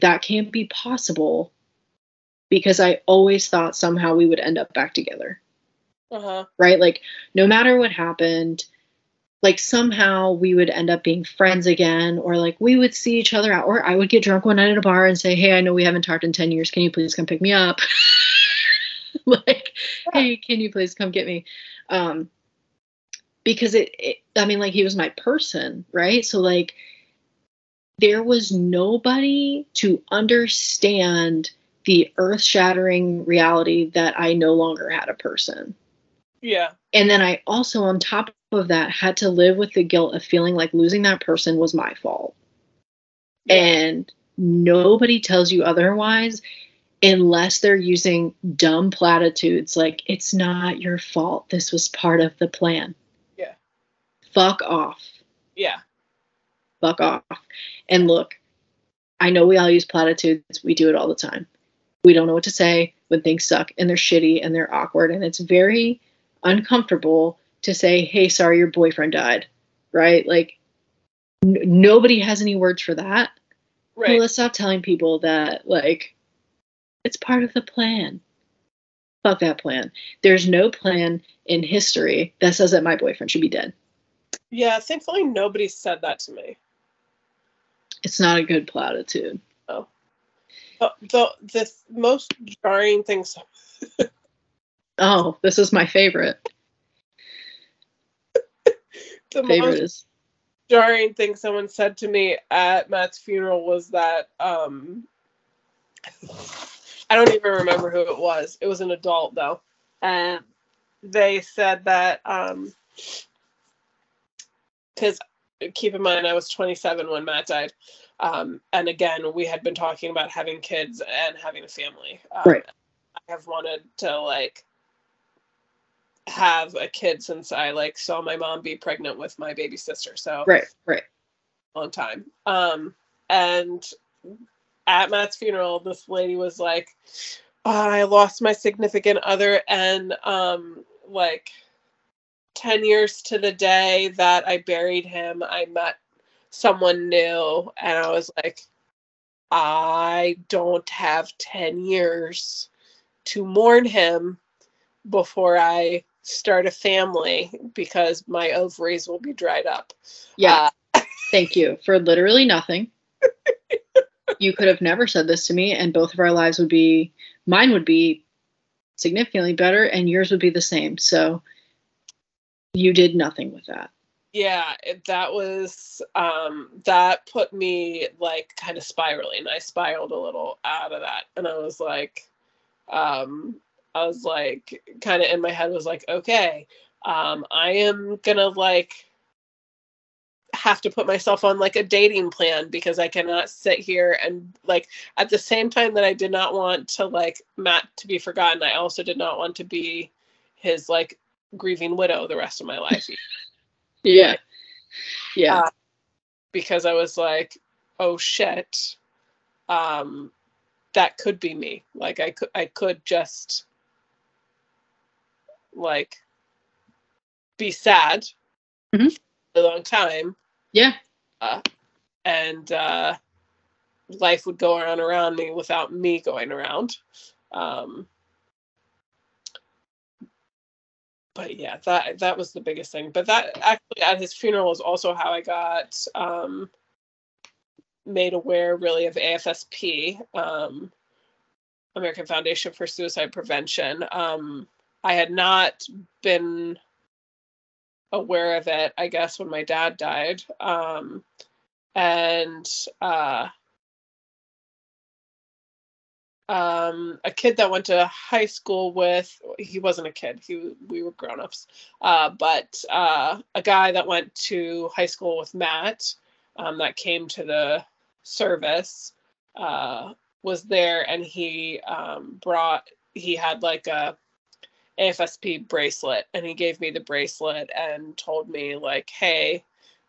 that can't be possible because i always thought somehow we would end up back together Uh-huh. right? Like, no matter what happened, like somehow we would end up being friends again, or like we would see each other out, or I would get drunk one night at a bar and say, Hey, I know we haven't talked in 10 years. Can you please come pick me up? like, hey, can you please come get me? Um, because it, it, I mean, like, he was my person, right? So, like, there was nobody to understand the earth shattering reality that I no longer had a person. Yeah. And then I also, on top of that, had to live with the guilt of feeling like losing that person was my fault. Yeah. And nobody tells you otherwise unless they're using dumb platitudes like, it's not your fault. This was part of the plan. Fuck off. Yeah. Fuck off. And look, I know we all use platitudes. We do it all the time. We don't know what to say when things suck and they're shitty and they're awkward. And it's very uncomfortable to say, hey, sorry, your boyfriend died. Right? Like, n- nobody has any words for that. Well, Right. let's stop telling people that, like, it's part of the plan. Fuck that plan. There's no plan in history that says that my boyfriend should be dead. Yeah. Thankfully, nobody said that to me. It's not a good platitude. Oh. The, the, the most jarring thing Oh, this is my favorite. The Favorite most is jarring thing someone said to me at Matt's funeral was that um I don't even remember who it was. It was an adult though. And they said that um cuz keep in mind I was 27 when Matt died. Um and again, we had been talking about having kids and having a family. Um, Right. I have wanted to like have a kid since I like saw my mom be pregnant with my baby sister. So right, right. long time. Um, and at Matt's funeral, this lady was like, "Oh, I lost my significant other, and um, like 10 years to the day that I buried him, I met someone new. And I was like, I don't have 10 years to mourn him before I start a family because my ovaries will be dried up. Yeah. Uh, Thank you for literally nothing. you could have never said this to me, and both of our lives would be, mine would be significantly better, and yours would be the same. So you did nothing with that. yeah that was um that put me like kind of spiraling i spiraled a little out of that and i was like um i was like kind of in my head was like okay um i am gonna like have to put myself on like a dating plan because i cannot sit here and like at the same time that i did not want to like matt to be forgotten i also did not want to be his like grieving widow the rest of my life Yeah. Yeah. Uh, because I was like, oh shit, um, that could be me. Like I could I could just like be sad Mhm. for a long time yeah. and uh, life would go on around me without me going around. Um, but yeah, that that was the biggest thing. But that actually at his funeral was also how I got um, made aware really of AFSP, um, American Foundation for Suicide Prevention. Um, I had not been aware of it, I guess, when my dad died. Um, and uh, um, a kid that went to high school with. He wasn't a kid. He we were grown-ups. Uh, but uh, a guy that went to high school with Matt um, that came to the service uh, was there, and he um, brought. He had like a AFSP bracelet, and he gave me the bracelet and told me like, "Hey,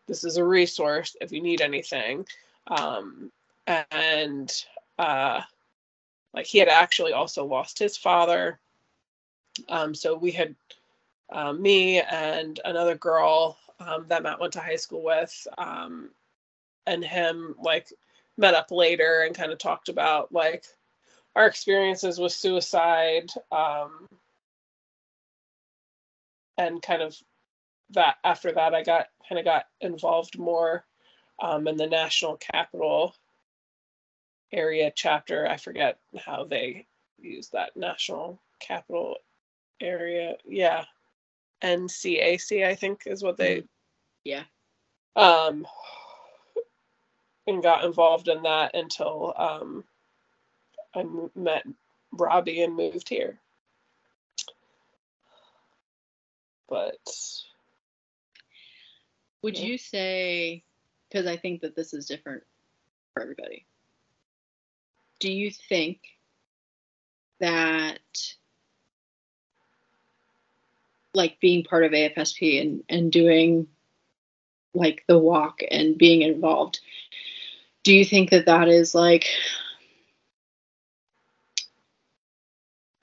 this is a resource if you need anything." Um, and uh, like he had actually also lost his father. Um, so we had uh, me and another girl um, that Matt went to high school with, um, and him like met up later and kind of talked about like our experiences with suicide um, and kind of that after that i got kind of got involved more um, in the national capital area chapter. I forget how they use that national capital area. Yeah. NCAC, I think is what they Mm-hmm. Yeah. um and got involved in that until um I m- met Robbie and moved here. But Would Yeah. you say, because I think that this is different for everybody, do you think that like being part of AFSP and, and doing like the walk and being involved, do you think that that is like,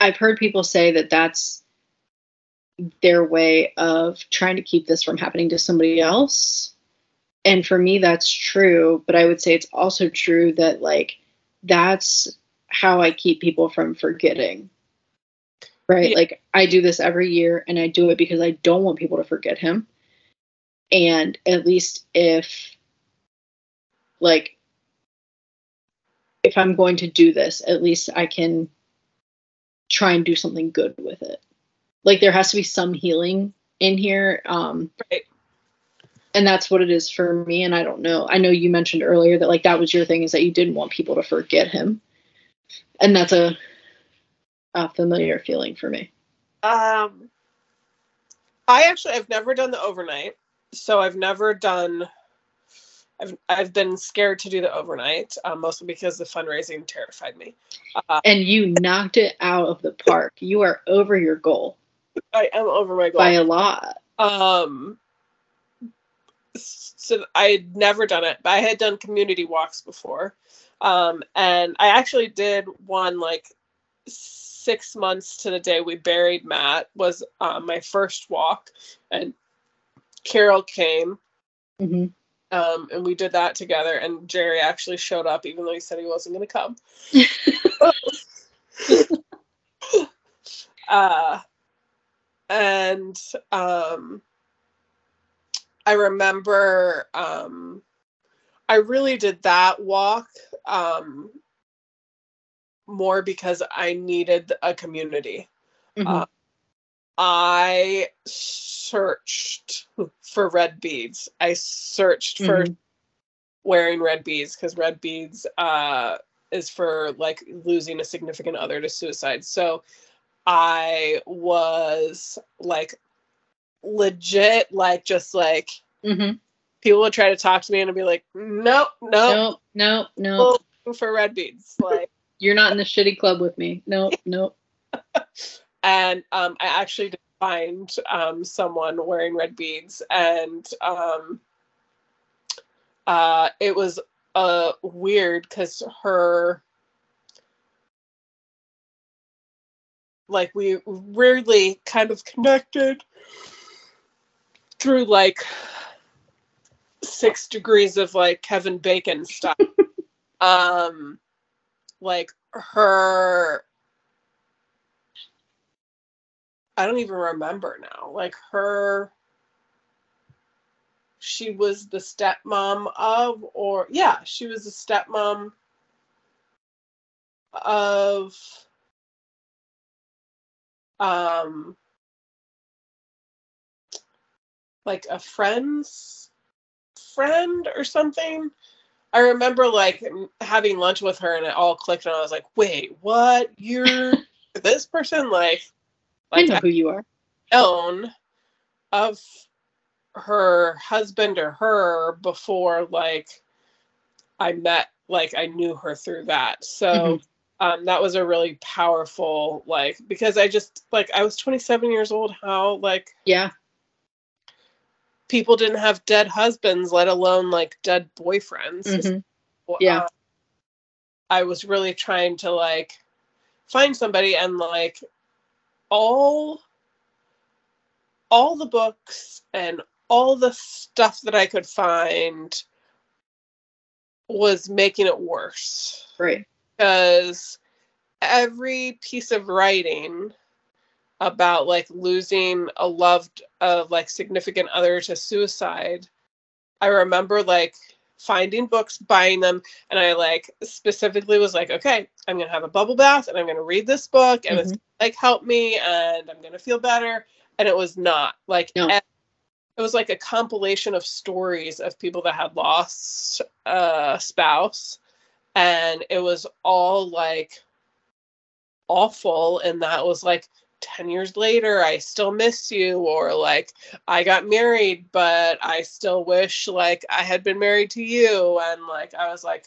I've heard people say that that's their way of trying to keep this from happening to somebody else. And for me, that's true. But I would say it's also true that, like, that's how I keep people from forgetting. Right? Yeah. Like, I do this every year and I do it because I don't want people to forget him. And at least if, like, if I'm going to do this, at least I can try and do something good with it like there has to be some healing in here um Right. And that's what it is for me and i don't know i know you mentioned earlier that like that was your thing is that you didn't want people to forget him and that's a a familiar feeling for me Um, I actually I've never done the overnight, so I've never done. I've I've been scared to do the overnight, um, mostly because the fundraising terrified me. Uh, and you knocked it out of the park you are over your goal I am over my goal. by a lot Um, so I had never done it, but I had done community walks before. Um, and I actually did one like six months to the day we buried Matt was uh, my first walk, and Carol came, hmm um, and we did that together. And Jerry actually showed up, even though he said he wasn't going to come. uh, and um, I remember um, I really did that walk um, more because I needed a community. Mhm. I searched for red beads. I searched for Mhm. wearing red beads because red beads uh, is for like losing a significant other to suicide. So I was like legit, like just like Mhm. people would try to talk to me and I'd be like, nope, nope, no, no, nope, for red beads. Like, you're not in the shitty club with me nope nope and um, I actually did find um, someone wearing red beads, and um, uh, it was uh, weird because her, like, we weirdly kind of connected through like six degrees of like Kevin Bacon stuff. um, like her I don't even remember now. Like her she was the stepmom of or yeah, she was the stepmom of um like a friend's friend or something. I remember like having lunch with her and it all clicked and I was like, wait, what? You're this person? Like, I know I who you are. Own of her husband or her before like I met like I knew her through that. So Mhm. um that was a really powerful like because I just like I was 27 years old how like Yeah. People didn't have dead husbands let alone like dead boyfriends. Mhm. Well, Yeah. uh, I was really trying to like find somebody and like all all the books and all the stuff that I could find was making it worse Right. because every piece of writing about like losing a loved uh, like significant other to suicide i remember like finding books buying them and i like specifically was like okay i'm gonna have a bubble bath and i'm gonna read this book and it's Mhm. like help me and i'm gonna feel better and it was not like No. it was like a compilation of stories of people that had lost a spouse and it was all like awful and that was like 10 years later i still miss you or like i got married but i still wish like i had been married to you and like i was like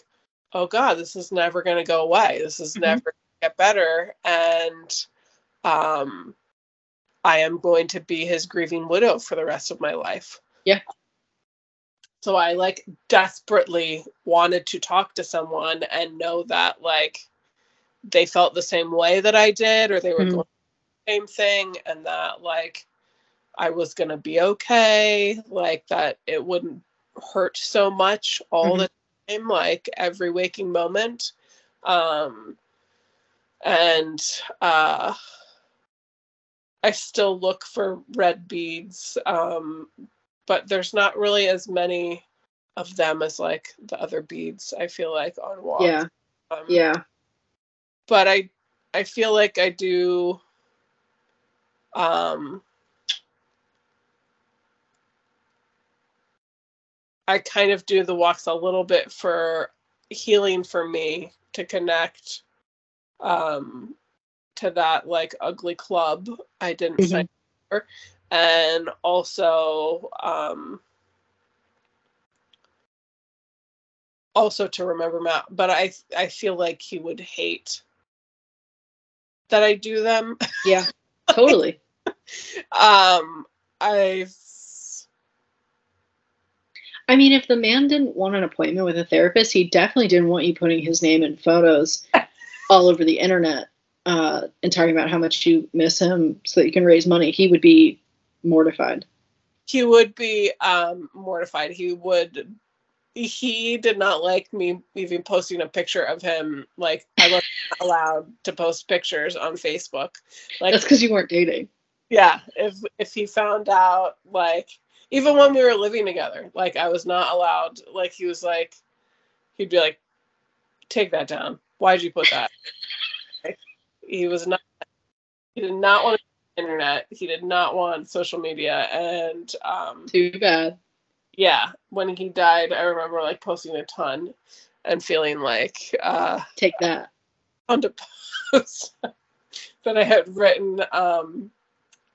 oh god this is never going to go away this is Mhm. never gonna get better and um i am going to be his grieving widow for the rest of my life Yeah. so i like desperately wanted to talk to someone and know that like they felt the same way that I did, or they were Mhm. going same thing, and that like I was gonna be okay, like that it wouldn't hurt so much all the time, like every waking moment. Um, and uh, I still look for red beads, um, but there's not really as many of them as like the other beads. I feel like on walks. Yeah. Um, Yeah. but I I feel like I do um I kind of do the walks a little bit for healing for me to connect um to that like ugly club I didn't Mhm. sign for and also um also to remember Matt but I I feel like he would hate that I do them Yeah. Totally. um I've I mean, if the man didn't want an appointment with a therapist, he definitely didn't want you putting his name in photos all over the internet uh, and talking about how much you miss him so that you can raise money. He would be mortified. he would be um mortified he would he did not like me even posting a picture of him like i wasn't allowed to post pictures on facebook like That's because you weren't dating. yeah if if he found out like even when we were living together like i was not allowed like he was like he'd be like take that down why'd you put that Like, he was not he did not want the internet he did not want social media and um Too bad. yeah when he died i remember like posting a ton and feeling like uh Take that. On to post that i had written um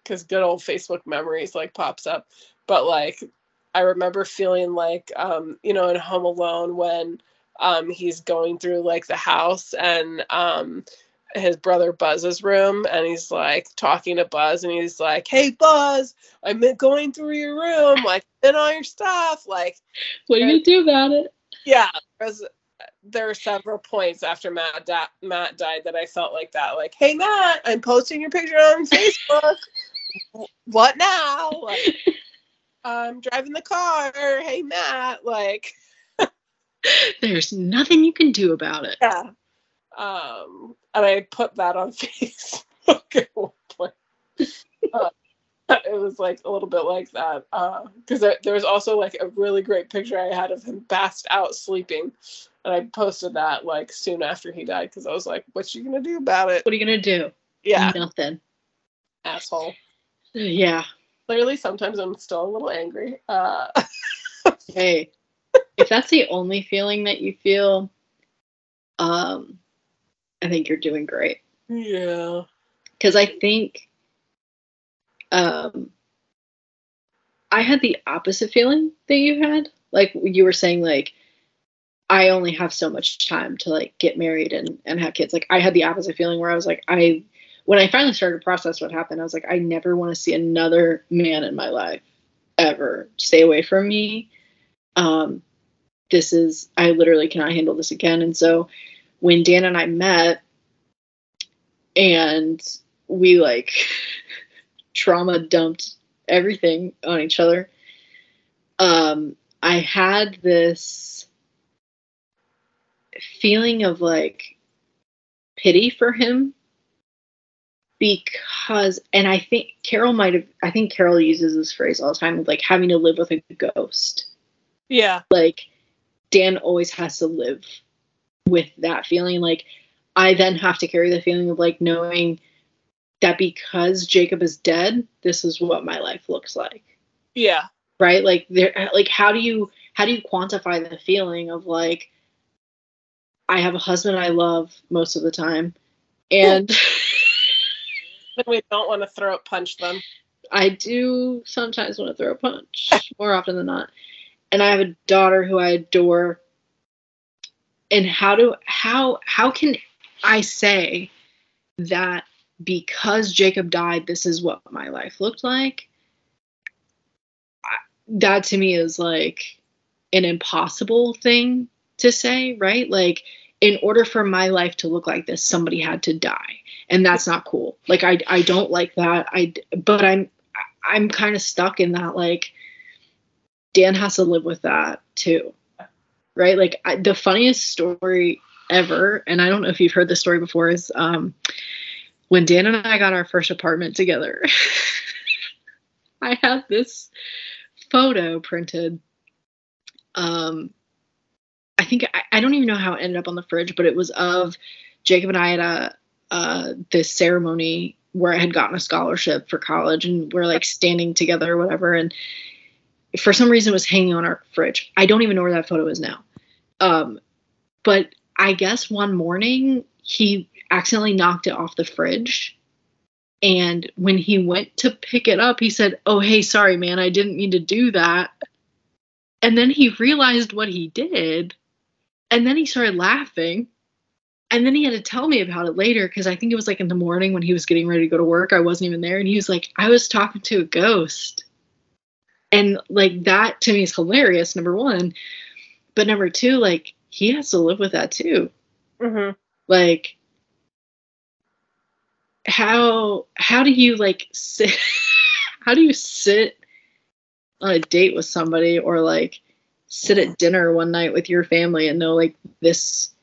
because good old facebook memories like pops up but like i remember feeling like um you know in home alone when um he's going through like the house and um his brother Buzz's room and he's like talking to Buzz and he's like, Hey Buzz, I'm going through your room, like in all your stuff. Like, What are you gonna do about it? yeah, there were several points after Matt da- Matt died that I felt like that. Like, hey Matt, I'm posting your picture on Facebook. what now? Like, I'm driving the car. Hey Matt, like There's nothing you can do about it. yeah. Um, and I put that on Facebook at one point. Uh, it was like a little bit like that because there, there was also like a really great picture I had of him passed out sleeping, and I posted that like soon after he died because I was like, "What you gonna do about it?" What are you gonna do? Yeah, Nothing. asshole. Yeah. Clearly, sometimes I'm still a little angry. Uh, Hey. if that's the only feeling that you feel, um, I think you're doing great. Yeah. Because I think, um, I had the opposite feeling that you had. Like you were saying, like I only have so much time to like get married and and have kids. Like I had the opposite feeling where I was like, I when I finally started to process what happened, I was like, I never want to see another man in my life ever. Stay away from me. Um, this is I literally cannot handle this again. And so when Dan and I met and we like trauma dumped everything on each other, um, I had this feeling of like pity for him because and I think Carol might have I think Carol uses this phrase all the time of like having to live with a ghost. Yeah. Like Dan always has to live with that feeling. Like I then have to carry the feeling of like knowing that because Jacob is dead, this is what my life looks like. Yeah. Right? Like there like how do you how do you quantify the feeling of like I have a husband I love most of the time and we don't want to throat punch them. I do sometimes want to throw a punch, more often than not. And I have a daughter who I adore. And how do how how can I say that because Jacob died, this is what my life looked like? I, that to me is like an impossible thing to say, right? Like in order for my life to look like this, somebody had to die. And that's not cool. Like i i don't like that. I but i'm i'm kind of stuck in that like dan has to live with that too right? Like I, the funniest story ever and i don't know if you've heard this story before is um when dan and i got our first apartment together. I have this photo printed um i think I, I don't even know how it ended up on the fridge but it was of jacob and i at a uh, this ceremony where I had gotten a scholarship for college and we're like standing together or whatever. And for some reason, it was hanging on our fridge. I don't even know where that photo is now. Um, but I guess one morning he accidentally knocked it off the fridge. And when he went to pick it up, he said, Oh, hey, sorry, man, I didn't mean to do that. And then he realized what he did. And then he started laughing and then he had to tell me about it later because I think it was like in the morning when he was getting ready to go to work. I wasn't even there. And he was like, I was talking to a ghost. And like that to me is hilarious, number one. But number two, like he has to live with that too. Mm-hmm. Like, how how do you like sit how do you sit on a date with somebody or like sit at dinner one night with your family and know like this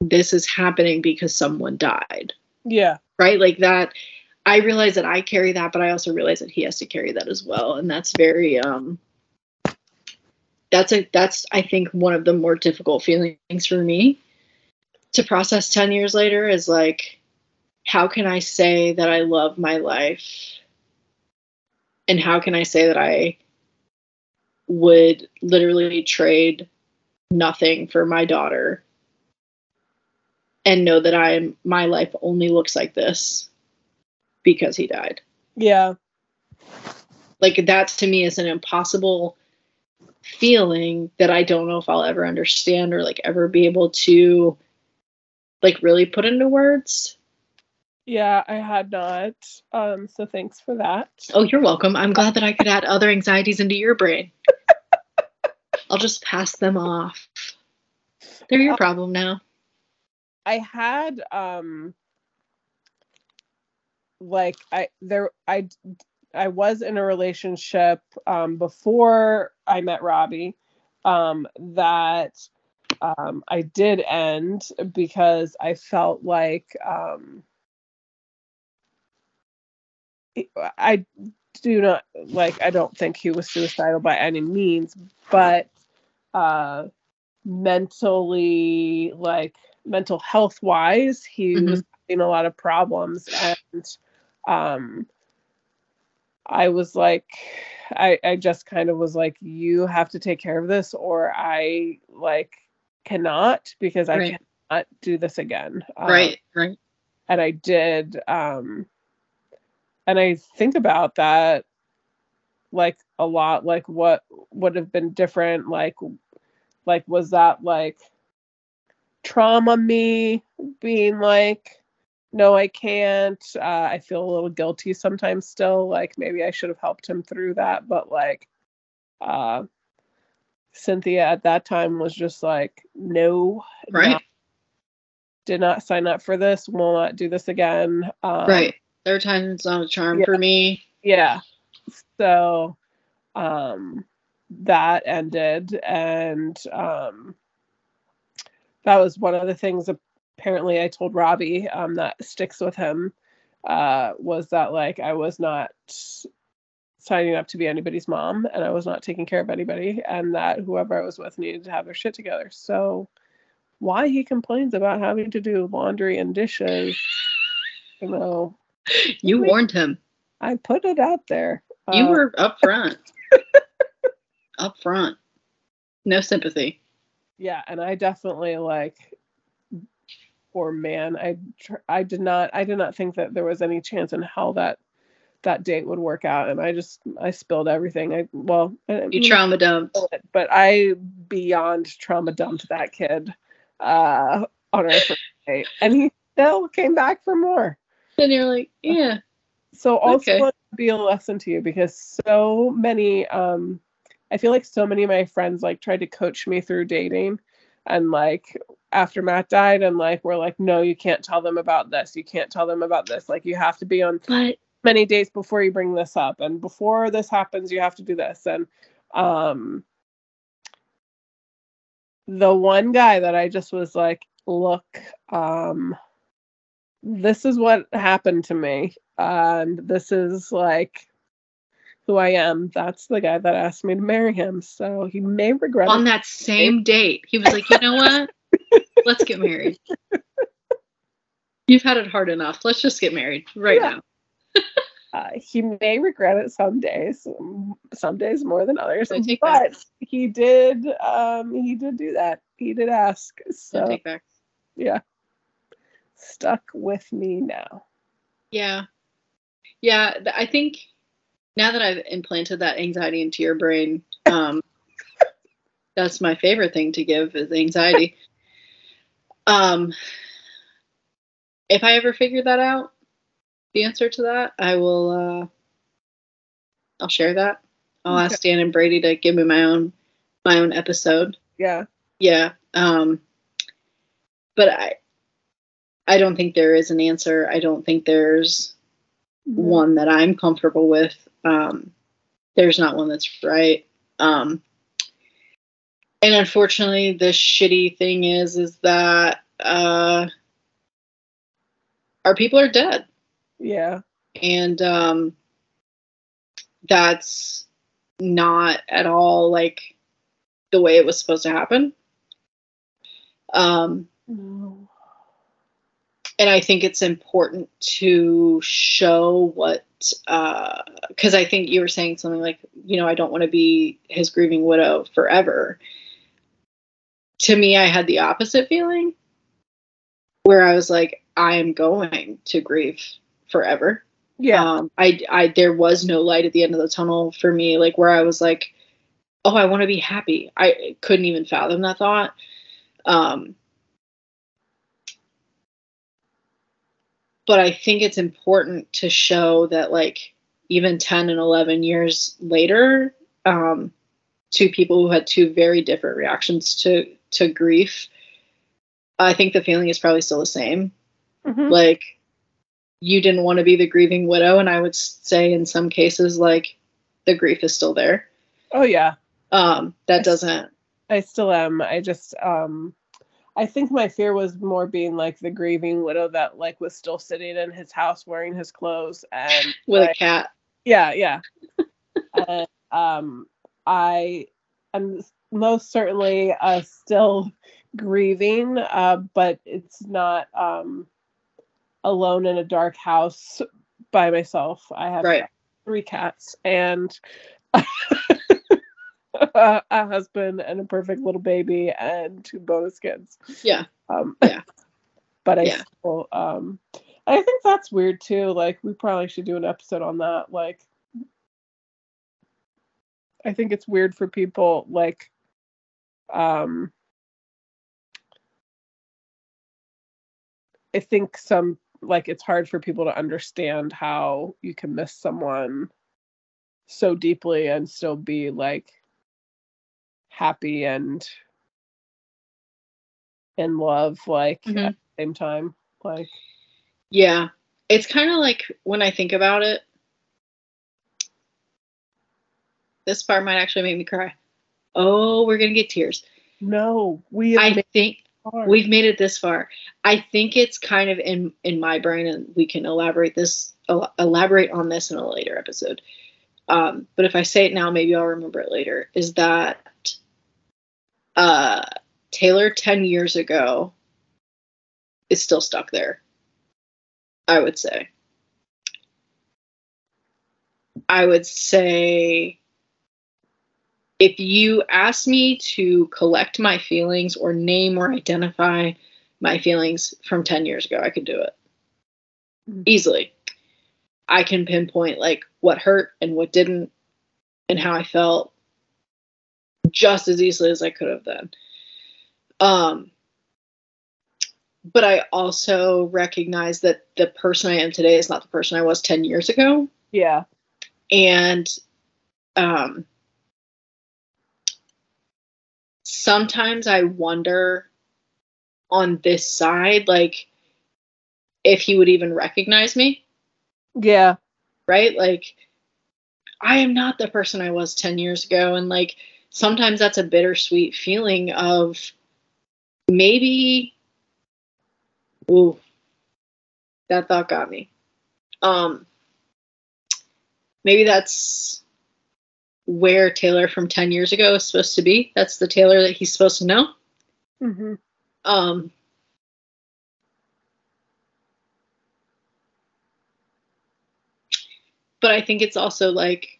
this is happening because someone died. Yeah. Right? Like that I realize that I carry that, but I also realize that he has to carry that as well. And that's very um that's a that's I think one of the more difficult feelings for me to process 10 years later is like how can I say that I love my life? And how can I say that I would literally trade nothing for my daughter and know that I'm my life only looks like this because he died. Yeah. Like that to me is an impossible feeling that I don't know if I'll ever understand or like ever be able to like really put into words. Yeah, I had not. Um, so thanks for that. Oh, you're welcome. I'm glad that I could add other anxieties into your brain. I'll just pass them off. They're your problem now. I had um like I there I I was in a relationship um before I met Robbie um that um I did end because I felt like um I do not like I don't think he was suicidal by any means but uh mentally like mental health wise he mm-hmm. was having a lot of problems and um I was like, I, I just kind of was like, you have to take care of this, or I like cannot because I Right. cannot do this again. Um, right, right. and I did. Um, and I think about that like a lot. Like, what would have been different? Like, like was that like trauma me being like, no, I can't. Uh, I feel a little guilty sometimes still. Like maybe I should have helped him through that, but like, uh, Cynthia at that time was just like, no, Right, not- did not sign up for this. Will not do this again. Um, right. Third time's not a charm yeah. for me. yeah so um that ended and um that was one of the things apparently i told robbie um that sticks with him uh was that like i was not signing up to be anybody's mom and i was not taking care of anybody and that whoever i was with needed to have their shit together so why he complains about having to do laundry and dishes you know You warned him. i put it out there You Uh, were up front. up front. No sympathy. yeah and i definitely like poor man i tr- i did not i did not think that there was any chance in hell that that date would work out and i just i spilled everything i well I You trauma dumped. but i beyond trauma dumped that kid uh on our first date and he still came back for more And you're like, yeah. so also Okay. be a lesson to you because so many um i feel like so many of my friends like tried to coach me through dating and like after matt died and like we're like no you can't tell them about this you can't tell them about this like you have to be on But many days before you bring this up and before this happens you have to do this and um the one guy that i just was like look um this is what happened to me and this is like who i am that's the guy that asked me to marry him so he may regret on it that same date, he was like, you know what? Let's get married. You've had it hard enough. Let's just get married right Yeah. now. uh, he may regret it some days some days more than others but back. he did um he did do that he did ask so take back. yeah stuck with me now Yeah. Yeah. I think now that I've implanted that anxiety into your brain, um, that's my favorite thing to give is anxiety. um, if I ever figure that out, the answer to that, I will, uh, I'll share that. I'll Okay. ask Dan and Brady to give me my own, my own episode. yeah Yeah. Um, but I, I don't think there is an answer. I don't think there's one that I'm comfortable with. Um, there's not one that's right. Um, and unfortunately, the shitty thing is, is that uh, our people are dead, yeah and um, that's not at all like the way it was supposed to happen. Um, no. And I think it's important to show what, because I think you were saying something like, you know, I don't want to be his grieving widow forever. To me, I had the opposite feeling where I was like, I am going to grieve forever. yeah Um, I, I, there was no light at the end of the tunnel for me, like where I was like, oh, I want to be happy. I couldn't even fathom that thought. Um, but I think it's important to show that, like, even 10 and 11 years later, um, two people who had two very different reactions to, to grief, I think the feeling is probably still the same. Mhm. like you didn't want to be the grieving widow and i would say in some cases like the grief is still there. Oh yeah. Um that doesn't i still am. I just um i think my fear was more being like the grieving widow that like was still sitting in his house wearing his clothes and with like, a cat Yeah, yeah. and, um, I am most certainly uh, still grieving, uh, but it's not um, alone in a dark house by myself. I have Right. three cats and a, husband and a perfect little baby and two bonus kids. Yeah. Um, Yeah. But I Yeah. still, um, I think that's weird too. Like, we probably should do an episode on that. Like, I think it's weird for people, like, um, I think some, like, it's hard for people to understand how you can miss someone so deeply and still be, like, happy and in love, like, Mhm. at the same time. Like, Yeah. It's kind of like when I think about it, this part might actually make me cry. Oh, we're going to get tears. no, we I think we've made it this far. I think it's kind of in in my brain and we can elaborate this elaborate on this in a later episode. Um, but if I say it now, maybe I'll remember it later. Is that uh, Taylor 10 years ago is still stuck there? I would say. I would say if you ask me to collect my feelings or name or identify my feelings from 10 years ago, I could do it Mhm. easily. I can pinpoint like what hurt and what didn't and how I felt just as easily as I could have then. Um, but I also recognize that the person I am today is not the person I was 10 years ago yeah, and um, sometimes I wonder on this side, like if he would even recognize me, yeah, right? Like I am not the person I was 10 years ago. And like sometimes that's a bittersweet feeling of maybe, ooh, that thought got me. Um, maybe that's where Taylor from 10 years ago is supposed to be. That's the Taylor that he's supposed to know. hmm Um, but I think it's also like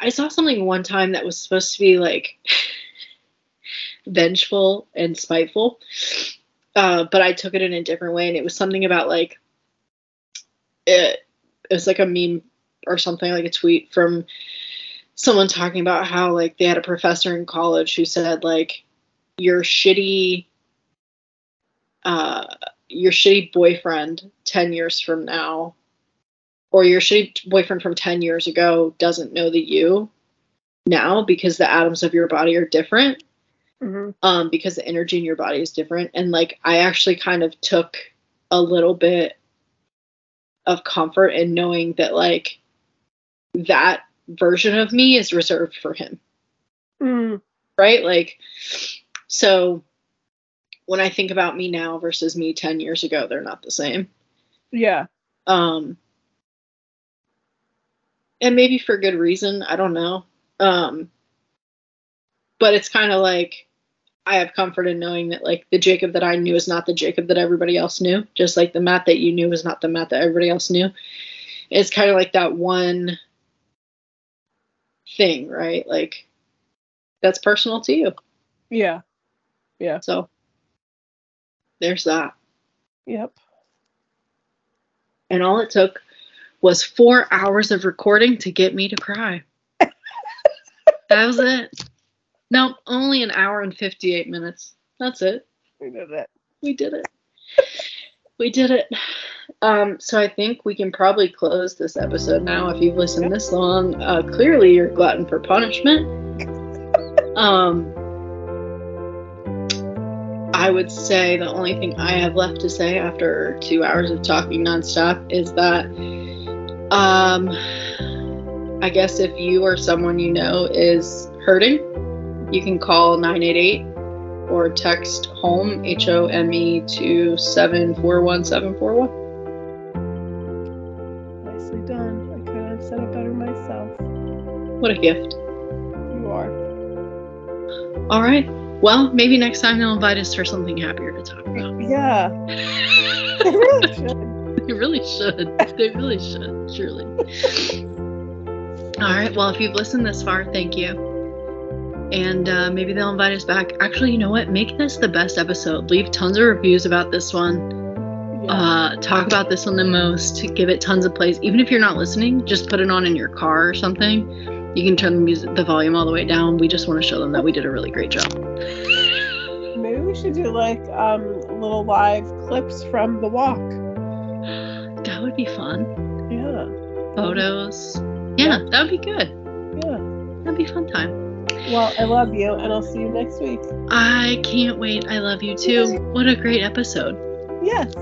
I saw something one time that was supposed to be like vengeful and spiteful, uh, but I took it in a different way, and it was something about like it. It was like a meme or something like a tweet from someone talking about how like they had a professor in college who said like your shitty uh your shitty boyfriend 10 years from now or your shitty boyfriend from 10 years ago doesn't know the you now because the atoms of your body are different. Hmm um because the energy in your body is different. And like i actually kind of took a little bit of comfort in knowing that like that version of me is reserved for him. Mm right? Like so when i think about me now versus me 10 years ago they're not the same. Yeah, um and maybe for good reason i don't know. Um but it's kind of like i have comfort in knowing that like the jacob that i knew is not the jacob that everybody else knew just like the matt that you knew is not the matt that everybody else knew. It's kind of like that one thing right? Like that's personal to you. Yeah, yeah, so there's that. Yep. and all it took was four hours of recording to get me to cry. that was it. No, only an hour and 58 minutes. That's it. We did it. We did it. We did it. Um, so I think we can probably close this episode now. If you've listened this long, uh, clearly you're glutton for punishment. Um, I would say the only thing I have left to say after two hours of talking nonstop is that, um, I guess if you or someone you know is hurting, you can call 988 or text home H O M E to seven four one seven four one. Nicely done. I could have said it better myself. What a gift! You are. All right. Well, maybe next time they'll invite us for something happier to talk about. Yeah. They really should. They really should. They really should. Truly. All right. Well, if you've listened this far, thank you. And uh, maybe they'll invite us back. Actually, you know what? Make this the best episode. Leave tons of reviews about this one. Yeah. Uh, talk about this one the most. Give it tons of plays. Even if you're not listening, just put it on in your car or something. You can turn the music, the volume all the way down. We just want to show them that we did a really great job. Maybe we should do like um little live clips from the walk. That would be fun. Yeah. Photos. Yeah, that would be good. Yeah. That'd be a fun time. Well, I love you, and I'll see you next week. I can't wait. I love you too. What a great episode. Yes.